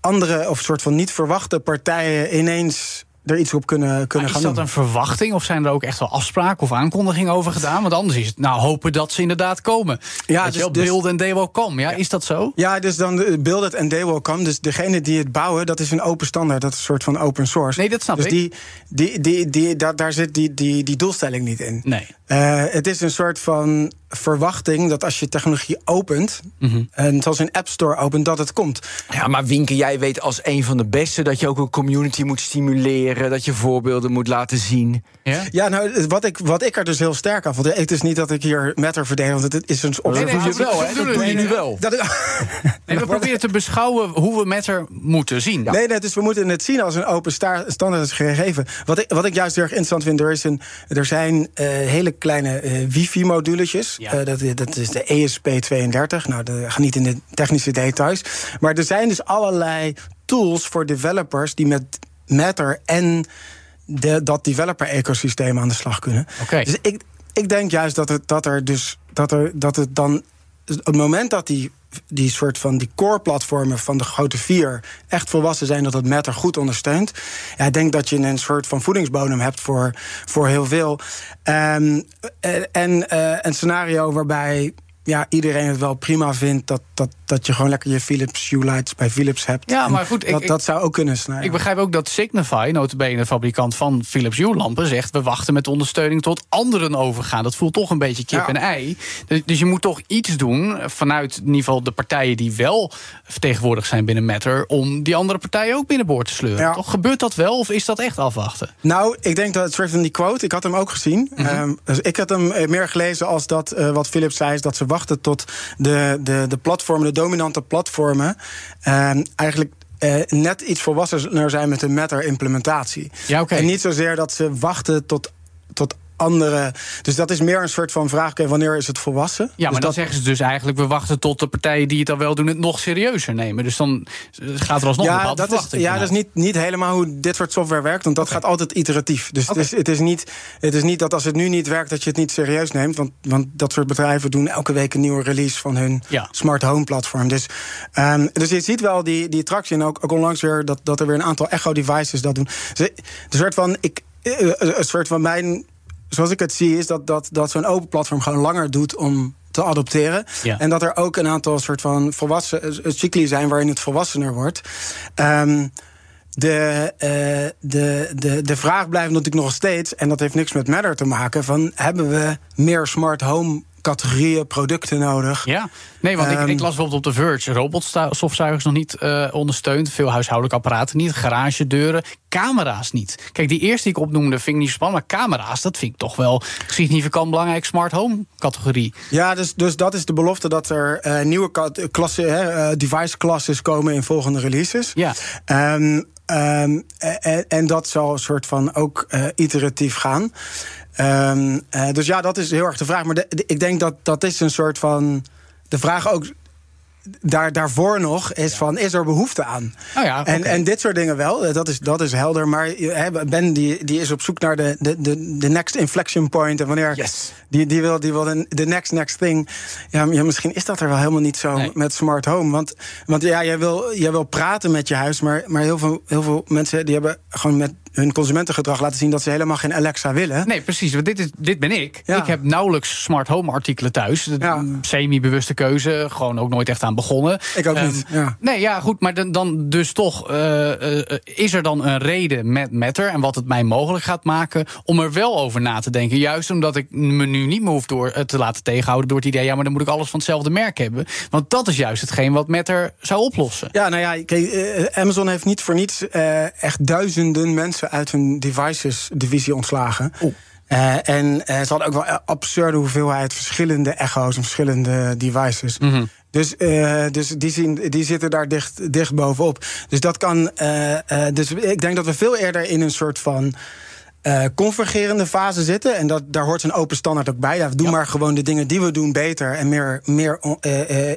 andere of soort van niet verwachte partijen ineens er iets op kunnen, kunnen gaan doen. Is dat een verwachting of zijn er ook echt wel afspraken of aankondigingen over gedaan? Want anders is het nou hopen dat ze inderdaad komen. Ja, dat dus, je dus, build en they will come. Ja, ja, is dat zo? Ja, dus dan build it and they will come. Dus degene die het bouwen, dat is een open standaard. Dat is een soort van open source. Nee, dat snap dus ik. Die, die, die, die, daar, daar zit die, die, die doelstelling niet in. Nee. Uh, het is een soort van verwachting dat als je technologie opent, mm -hmm. en zoals een App Store opent, dat het komt. Ja, maar Winke, jij weet als een van de beste dat je ook een community moet stimuleren, dat je voorbeelden moet laten zien. Ja, ja nou, wat ik, wat ik er dus heel sterk aan vond, het is niet dat ik hier Matter verdedig, want het is een op. Nee, nee, je wel, hè? Dat doe je nu wel. Dat, nee, we proberen te beschouwen hoe we Matter moeten zien. Ja. Nee, nee, dus we moeten het zien als een open standaard gegeven. Wat ik, wat ik juist heel erg interessant vind, er, is een, er zijn uh, hele kleine uh, wifi-moduletjes. Ja. Uh, dat, dat is de ESP32. Nou, we gaan niet in de technische details. Maar er zijn dus allerlei tools voor developers die met Matter en de, dat developer-ecosysteem aan de slag kunnen. Okay. Dus ik, ik denk juist dat, het, dat er dus dat, er, dat het dan. Het moment dat die, die soort van die core-platformen van de grote vier echt volwassen zijn, dat het Matter goed ondersteunt. Ja, ik denk dat je een soort van voedingsbodem hebt voor, voor heel veel. Um, en uh, een scenario waarbij ja, iedereen het wel prima vindt dat, dat, dat je gewoon lekker je Philips Hue lights bij Philips hebt. Ja, maar goed, ik- dat, dat zou ook kunnen snijden. Ik begrijp ook dat Signify, notabene de fabrikant van Philips Hue lampen, zegt we wachten met ondersteuning tot anderen overgaan. Dat voelt toch een beetje kip Ja. en ei. Dus, dus je moet toch iets doen vanuit in ieder geval de partijen die wel vertegenwoordigd zijn binnen Matter, om die andere partijen ook binnenboord te sleuren. Ja. Toch gebeurt dat wel of is dat echt afwachten? Nou, ik denk dat het soort van die quote, ik had hem ook gezien. Mhm. Ehm, dus ik had hem eh, meer gelezen als dat eh, wat Philips zei, is dat ze wachten tot de, de, de platformen, de dominante platformen, ehm, eigenlijk. eh, net iets volwassener zijn met de Matter-implementatie. Ja, oké. En niet zozeer dat ze wachten tot, tot andere. Dus dat is meer een soort van vraag: wanneer is het volwassen? Ja, maar dus dan dat, zeggen ze dus eigenlijk... we wachten tot de partijen die het dan wel doen... het nog serieuzer nemen. Dus dan gaat er alsnog een ja, bepaalde dat is, ja, dat is niet, niet helemaal hoe dit soort software werkt. Want dat gaat altijd iteratief. Dus het, is, het, is niet, het is niet dat als het nu niet werkt, dat je het niet serieus neemt. Want, want dat soort bedrijven doen elke week een nieuwe release van hun Ja. smart home platform. Dus, ehm, dus je ziet wel die, die tractie. En ook, ook onlangs weer dat, dat er weer een aantal Echo devices dat doen. Dus, een soort van. Ik, eh, een soort van mijn. Zoals ik het zie, is dat, dat, dat zo'n open platform gewoon langer doet om te adopteren. Ja. En dat er ook een aantal soort van volwassen eh, cycli zijn waarin het volwassener wordt. Ehm, de, eh, de, de, de vraag blijft natuurlijk nog steeds, en dat heeft niks met Matter te maken, van hebben we meer smart home categorieën, producten nodig? Ja, nee, want ik, Ehm, ik las bijvoorbeeld op de Verge... robotstofzuigers nog niet eh, ondersteund. Veel huishoudelijke apparaten niet. Garagedeuren, camera's niet. Kijk, die eerste die ik opnoemde vind ik niet spannend. Maar camera's, dat vind ik toch wel significant belangrijk smart home categorie. Ja, dus, dus dat is de belofte dat er eh, nieuwe klasse, eh, device classes komen in volgende releases. Ja. Ehm, ehm, en, en dat zal een soort van ook iteratief gaan. Ehm, eh, dus ja, dat is heel erg de vraag. Maar de- de- ik denk dat dat is een soort van. De vraag ook daar, daarvoor nog is van, is er behoefte aan? Nou ja, en, en dit soort dingen wel, eh, dat is, dat is helder. Maar hè, Ben die, die is op zoek naar de, de, de, de next inflection point. En wanneer Yes. die, die wil, die wil de, next next thing. Ja, misschien is dat er wel helemaal niet zo Nee. met smart home. Want, want ja, jij wil, jij wil praten met je huis, maar, maar heel, veel, heel veel mensen die hebben gewoon met hun consumentengedrag laten zien dat ze helemaal geen Alexa willen. Nee, precies. Want dit, is, dit ben ik. Ja. Ik heb nauwelijks smart home artikelen thuis. Ja. Semi-bewuste keuze. Gewoon ook nooit echt aan begonnen. Ik ook Ehm, niet, ja. Nee, ja, goed. Maar dan, dan dus toch, eh, eh, is er dan een reden met Matter... en wat het mij mogelijk gaat maken om er wel over na te denken. Juist omdat ik me nu niet meer hoef door, eh, te laten tegenhouden... door het idee, ja, maar dan moet ik alles van hetzelfde merk hebben. Want dat is juist hetgeen wat Matter zou oplossen. Ja, nou ja, Amazon heeft niet voor niets echt duizenden mensen uit hun devices-divisie ontslagen. Eh, en eh, ze hadden ook wel een absurde hoeveelheid verschillende echo's en verschillende devices. Dus, eh, dus die, zien, die zitten daar dicht, dicht bovenop. Dus dat kan. dus ik denk dat we veel eerder in een soort van. convergerende fase zitten. En dat, daar hoort een open standaard ook bij. Ja, we doen maar gewoon de dingen die we doen beter en meer, meer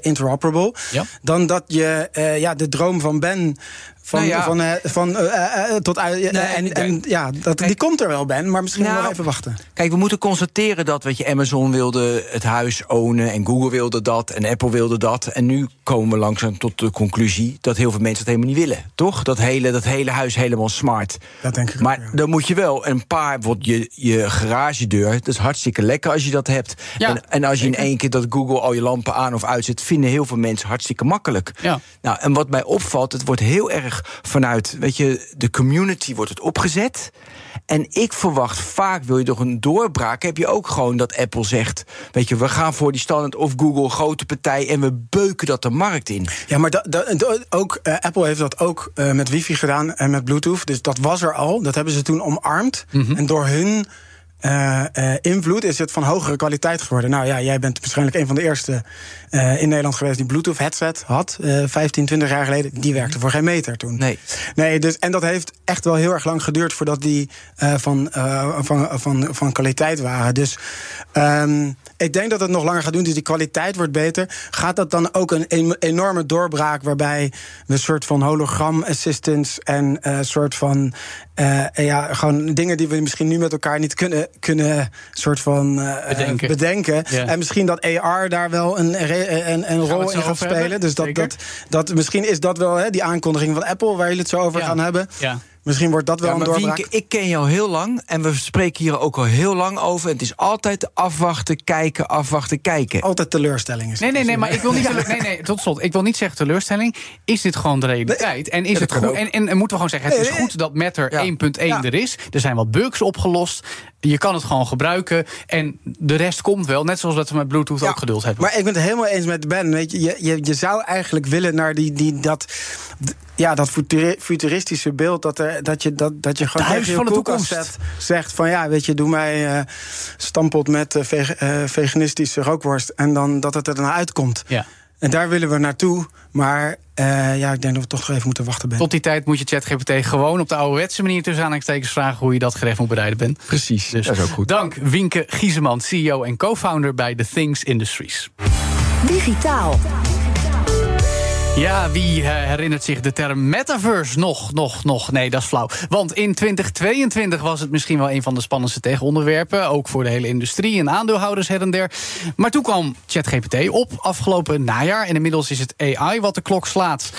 interoperable. Ja. Dan dat je ja, de droom van Ben. Van, Nou ja. van, eh, van eh, eh, tot uit. Nee, en, en ja, dat, die komt er wel, Ben. Maar misschien Nou, wel even wachten. Kijk, we moeten constateren dat weet je, Amazon wilde het huis ownen en Google wilde dat en Apple wilde dat. En nu komen we langzaam tot de conclusie dat heel veel mensen het helemaal niet willen. Toch? Dat hele, dat hele huis helemaal smart. Dat denk ik ook, Maar ja. dan moet je wel een paar, bijvoorbeeld je, je garagedeur. Dat is hartstikke lekker als je dat hebt. Ja, en, en als je in één keer dat Google al je lampen aan of uitzet, vinden heel veel mensen hartstikke makkelijk. Ja. Nou, en wat mij opvalt, het wordt heel erg vanuit, weet je, de community wordt het opgezet. En ik verwacht vaak, wil je toch een doorbraak, heb je ook gewoon dat Apple zegt, weet je, we gaan voor die standaard of Google, grote partij, en we beuken dat de markt in. Ja, maar dat- ook, eh, Apple heeft dat ook eh, met wifi gedaan en met Bluetooth. Dus dat was er al. Dat hebben ze toen omarmd. En door hun eh, invloed is het van hogere kwaliteit geworden. Nou ja, jij bent waarschijnlijk een van de eerste in Nederland geweest die Bluetooth headset had. eh 15, 20 jaar geleden. Die werkte voor geen meter toen. Nee. Nee, dus, en dat heeft echt wel heel erg lang geduurd voordat die eh, van, eh, van, van, van kwaliteit waren. Dus ehm, ik denk dat het nog langer gaat doen. Dus die kwaliteit wordt beter. Gaat dat dan ook een en- enorme doorbraak waarbij we een soort van hologram assistants en een soort van eh, ja, gewoon dingen die we misschien nu met elkaar niet kunnen, kunnen soort van eh, Bedenken. bedenken. Ja. En misschien dat AR daar wel een, een, een we rol in gaat hebben? spelen. Dus dat, Zeker. dat, dat, misschien is dat wel hè, die aankondiging van Apple waar jullie het zo over Ja. gaan hebben. Ja. Misschien wordt dat wel Ja, een maar doorbraak. Wienke, ik ken jou heel lang en we spreken hier ook al heel lang over. Het is altijd afwachten, kijken, afwachten, kijken. Altijd teleurstelling is Nee, het nee, nee, maar ik wil niet. tele- Nee, nee, tot slot. Ik wil niet zeggen teleurstelling. Is dit gewoon de realiteit? En is het goed? En, en, en moeten we gewoon zeggen: het Nee, is nee. goed dat Matter Ja. 1.1 Ja. er is. Er zijn wat bugs opgelost. Je kan het gewoon gebruiken. En de rest komt wel. Net zoals dat we met Bluetooth Ja, ook geduld hebben. Maar ik ben het helemaal eens met Ben. Weet je, je, je, je zou eigenlijk willen naar die, die, dat, ja, dat futuri- futuristische beeld. Dat, er, dat, je, dat, dat je gewoon huis tegen je van de toekomst. zet, zegt van ja, weet je, doe mij eh stampot met eh, eh, veganistische rookworst. En dan dat het er dan uitkomt. ja. En daar willen we naartoe. Maar eh, ja, ik denk dat we toch nog even moeten wachten. Ben. Tot die tijd moet je ChatGPT gewoon op de ouderwetse manier tussen aanhalingstekens vragen hoe je dat gerecht moet bereiden bent. Precies, Dus dat is ook goed. dank Wienke Gieseman, CEO en co-founder bij The Things Industries. Digitaal. Ja, wie eh, herinnert zich de term metaverse nog, nog, nog? Nee, dat is flauw. Want in 2022 was het misschien wel een van de spannendste tegenonderwerpen. Ook voor de hele industrie en aandeelhouders her en der. Maar toen kwam ChatGPT op afgelopen najaar. En inmiddels is het AI wat de klok slaat.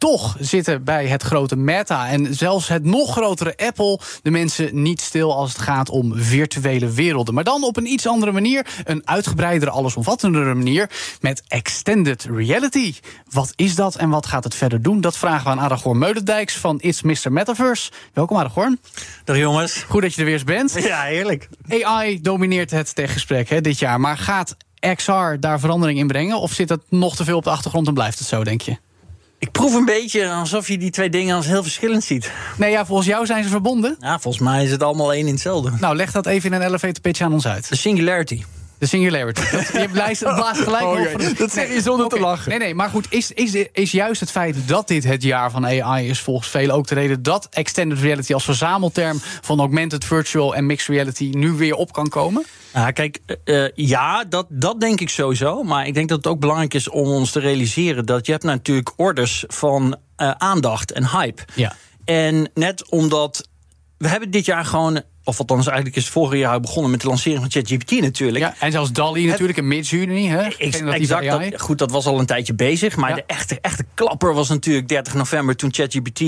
Toch zitten bij het grote Meta en zelfs het nog grotere Apple de mensen niet stil als het gaat om virtuele werelden. Maar dan op een iets andere manier, een uitgebreidere, allesomvattendere manier met extended reality. Wat is dat en wat gaat het verder doen? Dat vragen we aan Aragorn Meulendijks van It's Mr. Metaverse. Welkom Aragorn. Dag jongens. Goed dat je er weer eens bent. Ja, heerlijk. AI domineert het techgesprek hè, dit jaar, maar gaat XR daar verandering in brengen? Of zit het nog te veel op de achtergrond en blijft het zo, denk je? Ik proef een beetje alsof je die twee dingen als heel verschillend ziet. Nee, ja, volgens jou zijn ze verbonden. Ja, volgens mij is het allemaal één in hetzelfde. Nou, leg dat even in een elevator pitch aan ons uit. De singularity. De singularity. Je blaast, blaast gelijk Oh, op. van de- Dat zeg je zonder te oké. lachen. Nee, nee, maar goed, is, is, is juist het feit dat dit het jaar van AI is... volgens velen ook de reden dat extended reality als verzamelterm... van augmented, virtual en mixed reality nu weer op kan komen? Nou, kijk, eh, eh, ja, dat, dat denk ik sowieso. Maar ik denk dat het ook belangrijk is om ons te realiseren... dat je hebt natuurlijk orders van eh, aandacht en hype. Ja. En net omdat... We hebben dit jaar gewoon... Of althans, eigenlijk is het vorig jaar begonnen met de lancering van ChatGPT natuurlijk. ja en zelfs DALI natuurlijk, en Midjourney. Hè? Ex- Generatieve exact. Dat, goed, dat was al een tijdje bezig. Maar Ja. de echte, echte klapper was natuurlijk 30 november toen ChatGPT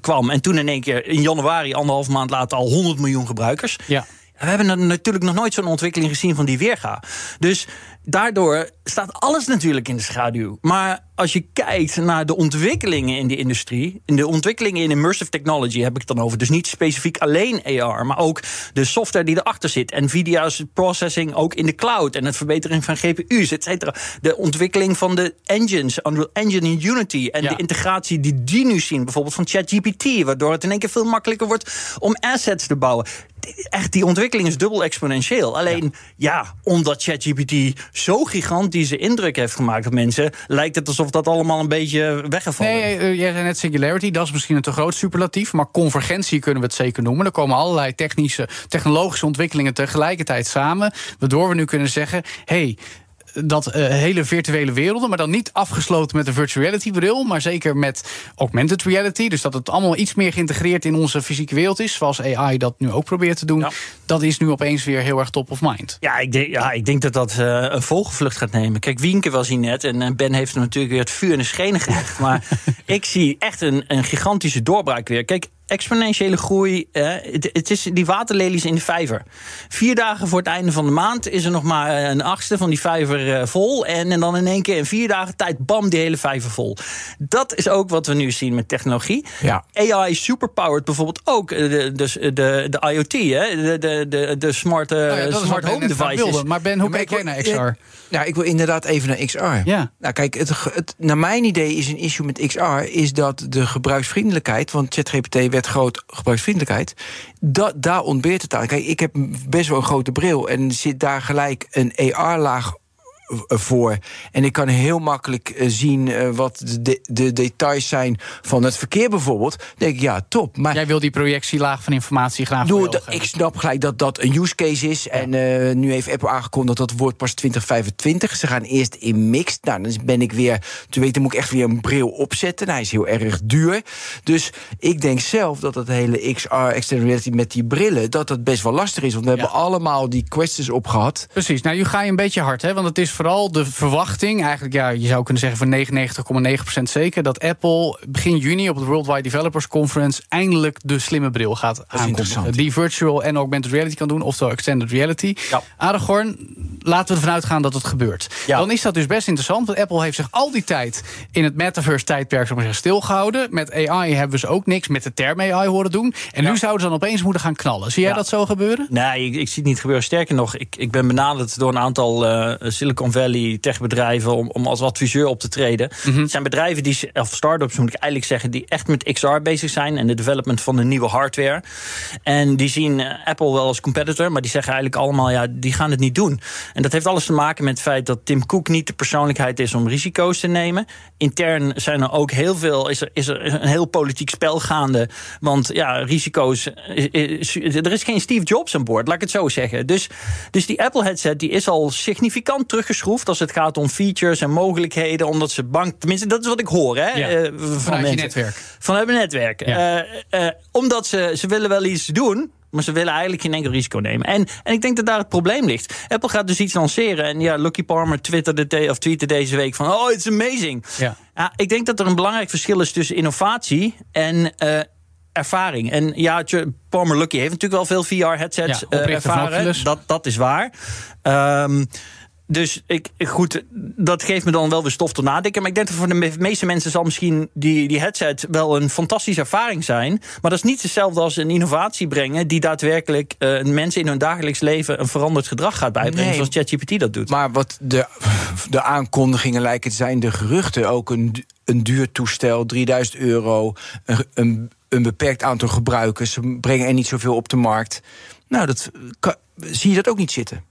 kwam. En toen in één keer in januari, anderhalf maand later, al 100 miljoen gebruikers. Ja. We hebben natuurlijk nog nooit zo'n ontwikkeling gezien van die weerga. Dus daardoor staat alles natuurlijk in de schaduw. Maar als je kijkt naar de ontwikkelingen in de industrie, in de ontwikkelingen in immersive technology heb ik het dan over. Dus niet specifiek alleen AR, maar ook de software die erachter zit. Nvidia's processing ook in de cloud en het verbetering van GPU's, et cetera. De ontwikkeling van de engines, Unreal Engine in Unity en Ja. de integratie die die nu zien, bijvoorbeeld van ChatGPT, waardoor het in één keer veel makkelijker wordt om assets te bouwen. Echt, die ontwikkeling is dubbel exponentieel. Alleen, ja, omdat ChatGPT zo gigantische indruk heeft gemaakt op mensen, lijkt het alsof dat allemaal een beetje weggevallen Nee, is. eh, jij zei net singularity, dat is misschien een te groot superlatief. Maar convergentie kunnen we het zeker noemen. Er komen allerlei technische, technologische ontwikkelingen tegelijkertijd samen. Waardoor we nu kunnen zeggen: hey, dat eh, hele virtuele werelden, maar dan niet afgesloten met een virtual reality bril, maar zeker met augmented reality. Dus dat het allemaal iets meer geïntegreerd in onze fysieke wereld is, zoals AI dat nu ook probeert te doen. Ja. Dat is nu opeens weer heel erg top of mind. Ja, ik denk, ja, ik denk dat dat eh, een vogelvlucht gaat nemen. Kijk, Wienke was hier net en Ben heeft hem natuurlijk weer het vuur in de schenen gelegd. Maar ik zie echt een, een gigantische doorbraak weer. Kijk, exponentiële groei. eh, het, het is die waterlelies in de vijver. Vier dagen voor het einde van de maand is er nog maar eh, een achtste van die vijver eh, vol. En, en dan in één keer in vier dagen tijd, bam, die hele vijver vol. Dat is ook wat we nu zien met technologie. Ja. AI superpowered bijvoorbeeld ook. eh, De, dus de, de IoT, hè? De, de, de, de smart, eh, Nou ja, smart home Ben devices. wilde. Maar Ben, hoe ik jij naar XR? Ja, ik wil inderdaad even naar XR. Ja. Nou, kijk, het, het, naar mijn idee is een issue met XR... is dat de gebruiksvriendelijkheid... want ChatGPT werd groot gebruiksvriendelijkheid... Dat, daar ontbeert het aan. Kijk, ik heb best wel een grote bril... en zit daar gelijk een AR-laag voor. En ik kan heel makkelijk eh, zien eh, wat de, de, de details zijn van het verkeer bijvoorbeeld. Dan denk ik, ja, top. Maar Jij wil die projectielaag van informatie graag Doe, dat- ik snap gelijk dat dat een use case is. En eh, nu heeft Apple aangekondigd dat het wordt pas 2025. Ze gaan eerst in mixed. Nou, dan ben ik weer. Te weten moet ik echt weer een bril opzetten. Nou, hij is heel erg duur. Dus ik denk zelf dat dat hele XR, extended reality met die brillen, dat dat best wel lastig is. Want we hebben allemaal die questions opgehad. Precies, nou, nu ga je een beetje hard, hè? Want het is vooral de verwachting, eigenlijk ja, je zou kunnen zeggen van 99,9% zeker, dat Apple begin juni op het Worldwide Developers Conference eindelijk de slimme bril gaat aankondigen. Die virtual en augmented reality kan doen, oftewel extended reality. Ja. Aragorn, laten we ervan uitgaan dat het gebeurt. Ja. Dan is dat dus best interessant, want Apple heeft zich al die tijd in het metaverse-tijdperk maar, zeggen, stilgehouden. Met AI hebben ze ook niks met de term AI horen doen. En nu zouden ze dan opeens moeten gaan knallen. Zie jij dat zo gebeuren? Nee, ik, ik zie het niet gebeuren. Sterker nog, ik, ik ben benaderd door een aantal eh, Silicon Valley techbedrijven om, om als adviseur op te treden. Mhm. Het zijn bedrijven die, of start-ups moet ik eigenlijk zeggen, die echt met XR bezig zijn en de development van de nieuwe hardware. En die zien eh, Apple wel als competitor, maar die zeggen eigenlijk allemaal, ja, die gaan het niet doen. En dat heeft alles te maken met het feit dat Tim Cook niet de persoonlijkheid is om risico's te nemen. Intern zijn er ook heel veel, is er, is er een heel politiek spel gaande. Want ja, risico's. is- is- Er is geen Steve Jobs aan boord, laat ik het zo zeggen. Dus, dus die Apple headset die is al significant teruggeschroefd als het gaat om features en mogelijkheden. Omdat ze bang. Tenminste, dat is wat ik hoor. Hè, Ja, eh, van vanuit mensen. netwerk. Vanuit mijn netwerk. Ja. Eh, eh, omdat ze, ze willen wel iets doen. Maar ze willen eigenlijk geen enkel risico nemen. En, en ik denk dat daar het probleem ligt. Apple gaat dus iets lanceren. En ja, Lucky Palmer twitterde de, of tweette deze week van... Oh, it's amazing. Ja. Ja, ik denk dat er een belangrijk verschil is tussen innovatie en ervaring. En ja, Palmer Lucky heeft natuurlijk wel veel VR-headsets Ja, ervaren. Dat, dat is waar. Ehm, dus ik, goed, dat geeft me dan wel weer stof tot nadenken. Maar ik denk dat voor de me- meeste mensen zal misschien die, die headset wel een fantastische ervaring zijn. Maar dat is niet hetzelfde als een innovatie brengen die daadwerkelijk eh, mensen in hun dagelijks leven een veranderd gedrag gaat bijbrengen. Nee. Zoals ChatGPT dat doet. Maar wat de, de aankondigingen lijken te zijn, de geruchten, ook een, een duur toestel, 3000 euro, een, een, een beperkt aantal gebruikers, ze brengen er niet zoveel op de markt. Nou, dat, kan- zie je dat ook niet zitten?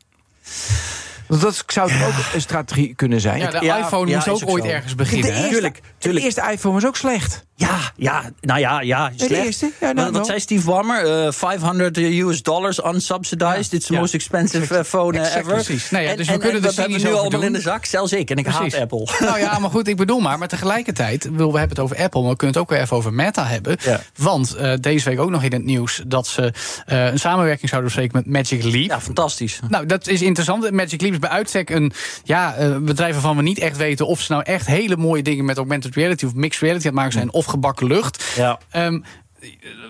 Want dat zou ook een strategie kunnen zijn. Ja, de Ja, iPhone ja, moest ook ook ooit zo. ergens de, beginnen. hè? eerste, Tuurlijk, tuurlijk. de eerste iPhone was ook slecht. Ja, ja, nou ja, ja. de Slecht. eerste? Ja, nou, wat, zei Steve Ballmer? Eh 500 US dollars unsubsidized. It's the Ja. most expensive eh, phone eh, Exact, ever. precies. Nou ja, En- dus we en- kunnen en dat hebben cynisch we nu allemaal in de zak. Zelfs ik. En ik Precies. haat Apple. Nou ja, maar goed, ik bedoel maar. Maar tegelijkertijd, we hebben het over Apple, maar we kunnen het ook weer even over Meta hebben. Ja. Want eh, deze week ook nog in het nieuws dat ze eh, een samenwerking zouden bespreken met Magic Leap. Ja, fantastisch. Nou, dat is interessant. Magic Leap is bij uitstek een ja, eh, bedrijf waarvan we niet echt weten of ze nou echt hele mooie dingen met augmented reality of mixed reality aan het maken zijn of gebakken lucht. Ja. Ehm,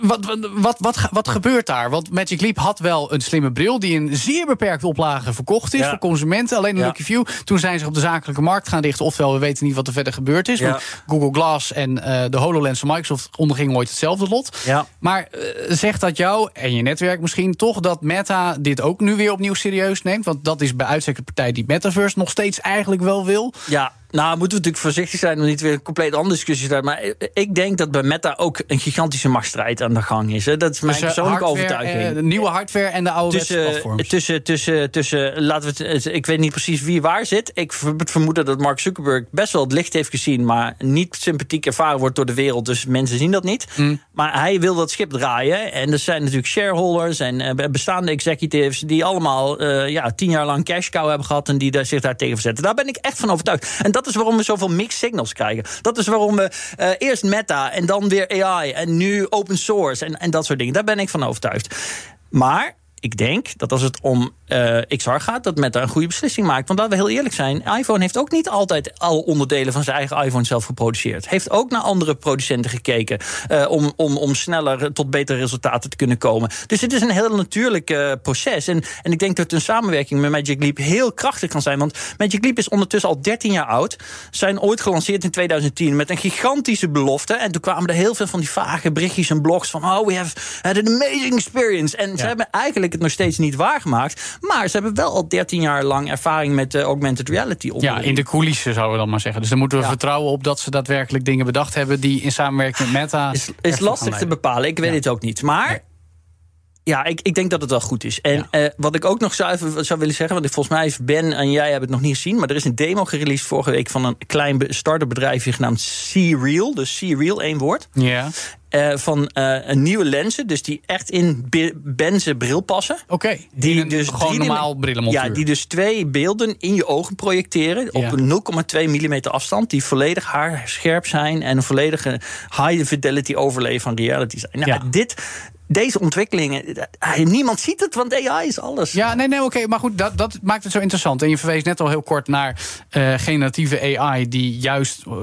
wat, wat, wat, wat, gebeurt daar? Want Magic Leap had wel een slimme bril die in zeer beperkte oplage verkocht is Ja. voor consumenten. Alleen een Ja. Lucky View. Toen zijn ze op de zakelijke markt gaan richten. Oftewel, we weten niet wat er verder gebeurd is. Ja. Want Google Glass en eh, de HoloLens van Microsoft ondergingen ooit hetzelfde lot. Maar eh, zegt dat jou en je netwerk misschien toch dat Meta dit ook nu weer opnieuw serieus neemt? Want dat is bij uitstek de partij die Metaverse nog steeds eigenlijk wel wil. Ja, nou moeten we natuurlijk voorzichtig zijn om niet weer een compleet andere discussie te hebben. Maar ik denk dat bij Meta ook een gigantische machtsstrijd aan de gang is. Hè. Dat is mijn persoonlijke hardware, overtuiging. de nieuwe hardware en de oude tussen, platforms. tussen, tussen, tussen, laten we het, ik weet niet precies wie waar zit. Ik ver- vermoed dat Mark Zuckerberg best wel het licht heeft gezien, maar niet sympathiek ervaren wordt door de wereld. Dus mensen zien dat niet. Mm. Maar hij wil dat schip draaien. En er zijn natuurlijk shareholders en eh, bestaande executives die allemaal eh, ja, tien jaar lang cash cow hebben gehad en die daar, zich daar tegen verzetten. Daar ben ik echt van overtuigd. En dat is waarom we zoveel mixed signals krijgen. Dat is waarom we eh, eerst Meta en dan weer AI en nu open source en, en dat soort dingen. Daar ben ik van overtuigd. Maar ik denk dat als het om eh, XR gaat, dat Meta een goede beslissing maakt. Want laten we heel eerlijk zijn, iPhone heeft ook niet altijd alle onderdelen van zijn eigen iPhone zelf geproduceerd. Heeft ook naar andere producenten gekeken eh, om, om, om sneller tot betere resultaten te kunnen komen. Dus het is een heel natuurlijk eh, proces. En, en ik denk dat een samenwerking met Magic Leap heel krachtig kan zijn. Want Magic Leap is ondertussen al 13 jaar oud. Zijn ooit gelanceerd in 2010 met een gigantische belofte. En toen kwamen er heel veel van die vage berichtjes en blogs van... oh, we have had an amazing experience. En ze hebben eigenlijk het nog steeds niet waargemaakt. Maar ze hebben wel al 13 jaar lang ervaring met augmented reality. Ja, onderling. in de coulissen zouden we dan maar zeggen. Dus dan moeten we Ja. vertrouwen op dat ze daadwerkelijk dingen bedacht hebben die in samenwerking met Meta. is, is lastig te bepalen. Ik weet Ja. het ook niet. Maar ja, ik, ik denk dat het wel goed is. En Ja. eh, wat ik ook nog zou, willen zeggen... want ik- volgens mij heeft Ben en jij hebben het nog niet gezien... maar er is een demo gereleased vorige week... van een klein start-up bedrijfje genaamd C-Real. Dus C-Real, één woord. Ja, Eh, van eh, een nieuwe lenzen, dus die echt in Ben's bril passen. oké. Die een dus gewoon normaal brillenmontuur. Ja, die dus twee beelden in je ogen projecteren. Op Ja. een 0,2 mm afstand. Die volledig haarscherp zijn. En een volledige high fidelity overlay van reality zijn. Nou, Ja. dit, deze ontwikkelingen, eh, niemand ziet het, want AI is alles. Ja, nee, nee, oké. maar goed, dat, dat maakt het zo interessant. En je verwees net al heel kort naar uh, generatieve AI... die juist uh,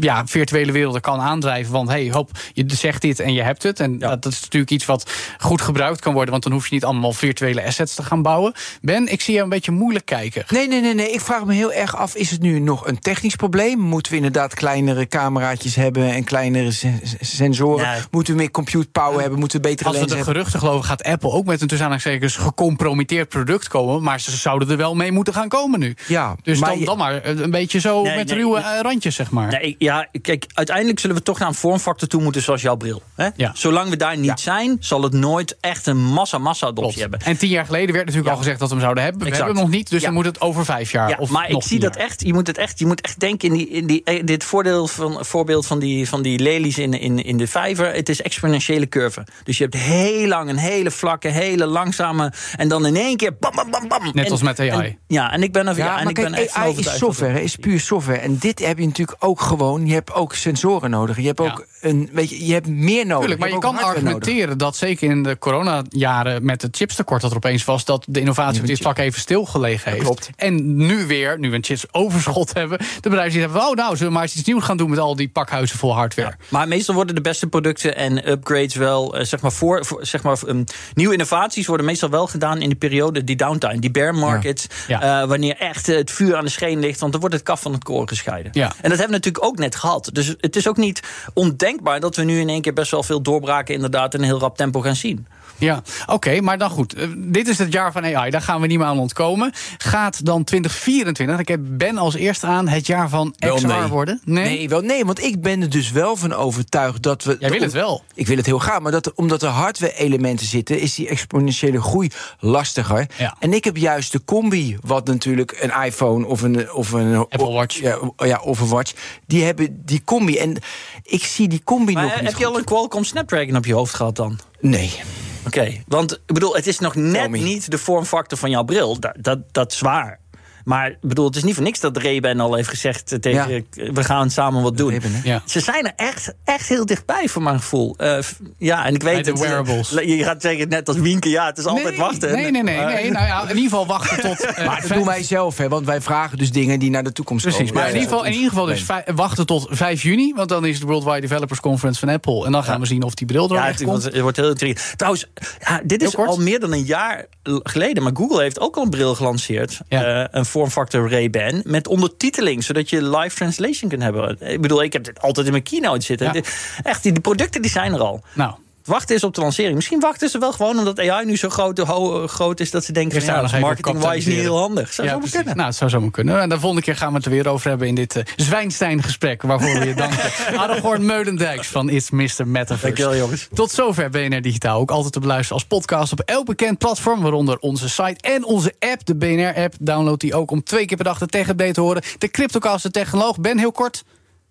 ja, virtuele werelden kan aandrijven. Want hey, hop, je zegt dit en je hebt het. En ja. dat, dat, is natuurlijk iets wat goed gebruikt kan worden... want dan hoef je niet allemaal virtuele assets te gaan bouwen. Ben, ik zie je een beetje moeilijk kijken. Nee, nee, nee, nee. Ik vraag me heel erg af, is het nu nog een technisch probleem? Moeten we inderdaad kleinere cameraatjes hebben... en kleinere sensoren? Ja. Moeten we meer compute power hebben? Moeten we betere Als we de geruchten geloven, gaat Apple ook met een tussen gecompromitteerd product komen. Maar ze zouden er wel mee moeten gaan komen nu. Ja, dus maar dan, dan maar een beetje zo nee, met nee, ruwe nee. randjes, zeg maar. Nee, ja, kijk, uiteindelijk zullen we toch naar een vormfactor toe moeten zoals jouw bril. Hè? Ja. Zolang we daar niet ja. zijn, zal het nooit echt een massa-massa-adoptie hebben. En tien jaar geleden werd natuurlijk al gezegd dat we hem zouden hebben. We exact. hebben hem nog niet, dus dan moet het over vijf jaar. of maar ik zie dat echt. Je moet het echt. Je moet echt denken in, die, in die, dit voordeel van, voorbeeld van die, van die lelies in, in, in de vijver. Het is exponentiële curve. Dus je hebt heel lang een hele vlakke, hele langzame. En dan in één keer bam, bam, bam, bam. Net en, als met AI. En, ja, en ik ben er. Ja, ja en ik kijk, ben echt AI is software, is puur software. En dit heb je natuurlijk ook gewoon. Je hebt ook sensoren nodig. Je hebt ook. Een. Weet je, je hebt meer nodig. Tuurlijk, maar je, je kan argumenteren nodig. dat zeker in de coronajaren met het chipstekort dat er opeens was, dat de innovatie op dit vlak even stilgelegen heeft. Klopt. En nu weer, nu we een chips overschot hebben, de bedrijven die hebben, oh nou, zullen we maar eens iets nieuws gaan doen met al die pakhuizen vol hardware. Ja, maar meestal worden de beste producten en upgrades wel, uh, zeg maar, voor, voor zeg maar, um, nieuwe innovaties worden meestal wel gedaan in de periode, die downtime, die bear market, ja. Ja. Uh, wanneer echt het vuur aan de scheen ligt, want dan wordt het kaf van het koren gescheiden. Ja. En dat hebben we natuurlijk ook net gehad. Dus het is ook niet ondenkbaar dat we nu in één keer best wel veel doorbraken inderdaad in een heel rap tempo gaan zien. Ja, oké, okay, maar dan goed. Uh, dit is het jaar van AI, daar gaan we niet meer aan ontkomen. Gaat dan 2024, ik heb Ben als eerste aan, het jaar van wel XR nee. worden? Nee? nee, wel nee, want ik ben er dus wel van overtuigd dat we... Jij wil het wel? Ik wil het heel graag, maar dat, omdat er hardware-elementen zitten... is die exponentiële groei lastiger. Ja. En ik heb juist de combi, wat natuurlijk een iPhone of een... Of een Apple Watch. Ja, ja, of een Watch, die hebben die combi. En ik zie die combi maar nog heb niet je goed. al een Qualcomm Snapdragon op je hoofd gehad dan? Nee. Oké, okay, want ik bedoel, het is nog net niet de vormfactor van jouw bril. Dat, dat, dat is waar. Maar ik bedoel, het is niet voor niks dat Reben al heeft gezegd tegen ja. we gaan samen wat doen. Reben, ja. Ze zijn er echt, echt heel dichtbij voor mijn gevoel. Uh, ja, en ik weet de het, wearables. Je gaat zeggen net als Wienke, ja, het is altijd nee, wachten. Nee, nee, nee, nee. Nou ja, in ieder geval wachten tot. Uh, maar dat doen wij zelf, hè, want wij vragen dus dingen die naar de toekomst Precies, komen. maar in ieder geval, in ieder geval dus wachten tot 5 juni, want dan is het Worldwide Developers Conference van Apple. En dan gaan we zien of die bril er ja, echt komt. Het wordt heel intrigerend. Trouwens, ja, dit is al meer dan een jaar geleden, maar Google heeft ook al een bril gelanceerd. Ja. Uh, een vormfactor Ray Ben met ondertiteling, zodat je live translation kunt hebben. Ik bedoel, ik heb dit altijd in mijn keynote zitten. Ja. Echt, die, die producten die zijn er al. Nou. Wachten is op de lancering. Misschien wachten ze wel gewoon omdat AI nu zo groot, ho, groot is dat ze denken: van, ja, dat is marketing-wise niet heel handig. Zou ja, zo kunnen. Nou, het zou zo maar kunnen. En de volgende keer gaan we het er weer over hebben in dit uh, Zwijnstein-gesprek. Waarvoor we je danken. Aragorn Meulendijks van It's Mr. Metaverse. Dankjewel, jongens. Tot zover BNR Digitaal. Ook altijd te beluisteren als podcast op elk bekend platform. Waaronder onze site en onze app, de BNR-app. Download die ook om twee keer per dag de tech-update te horen. De Cryptocast, de technoloog. Ben, heel kort.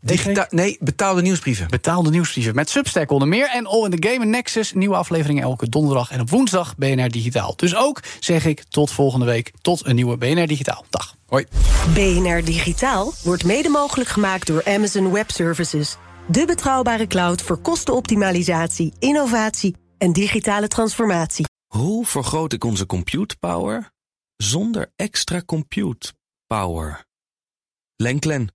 Digita nee, betaalde nieuwsbrieven. Betaalde nieuwsbrieven met Substack onder meer. En All in the Game en Nexus. Nieuwe afleveringen elke donderdag en op woensdag BNR Digitaal. Dus ook zeg ik tot volgende week. Tot een nieuwe BNR Digitaal. Dag. Hoi. BNR Digitaal wordt mede mogelijk gemaakt door Amazon Web Services. De betrouwbare cloud voor kostenoptimalisatie, innovatie en digitale transformatie. Hoe vergroot ik onze compute power zonder extra compute power? Lenklen,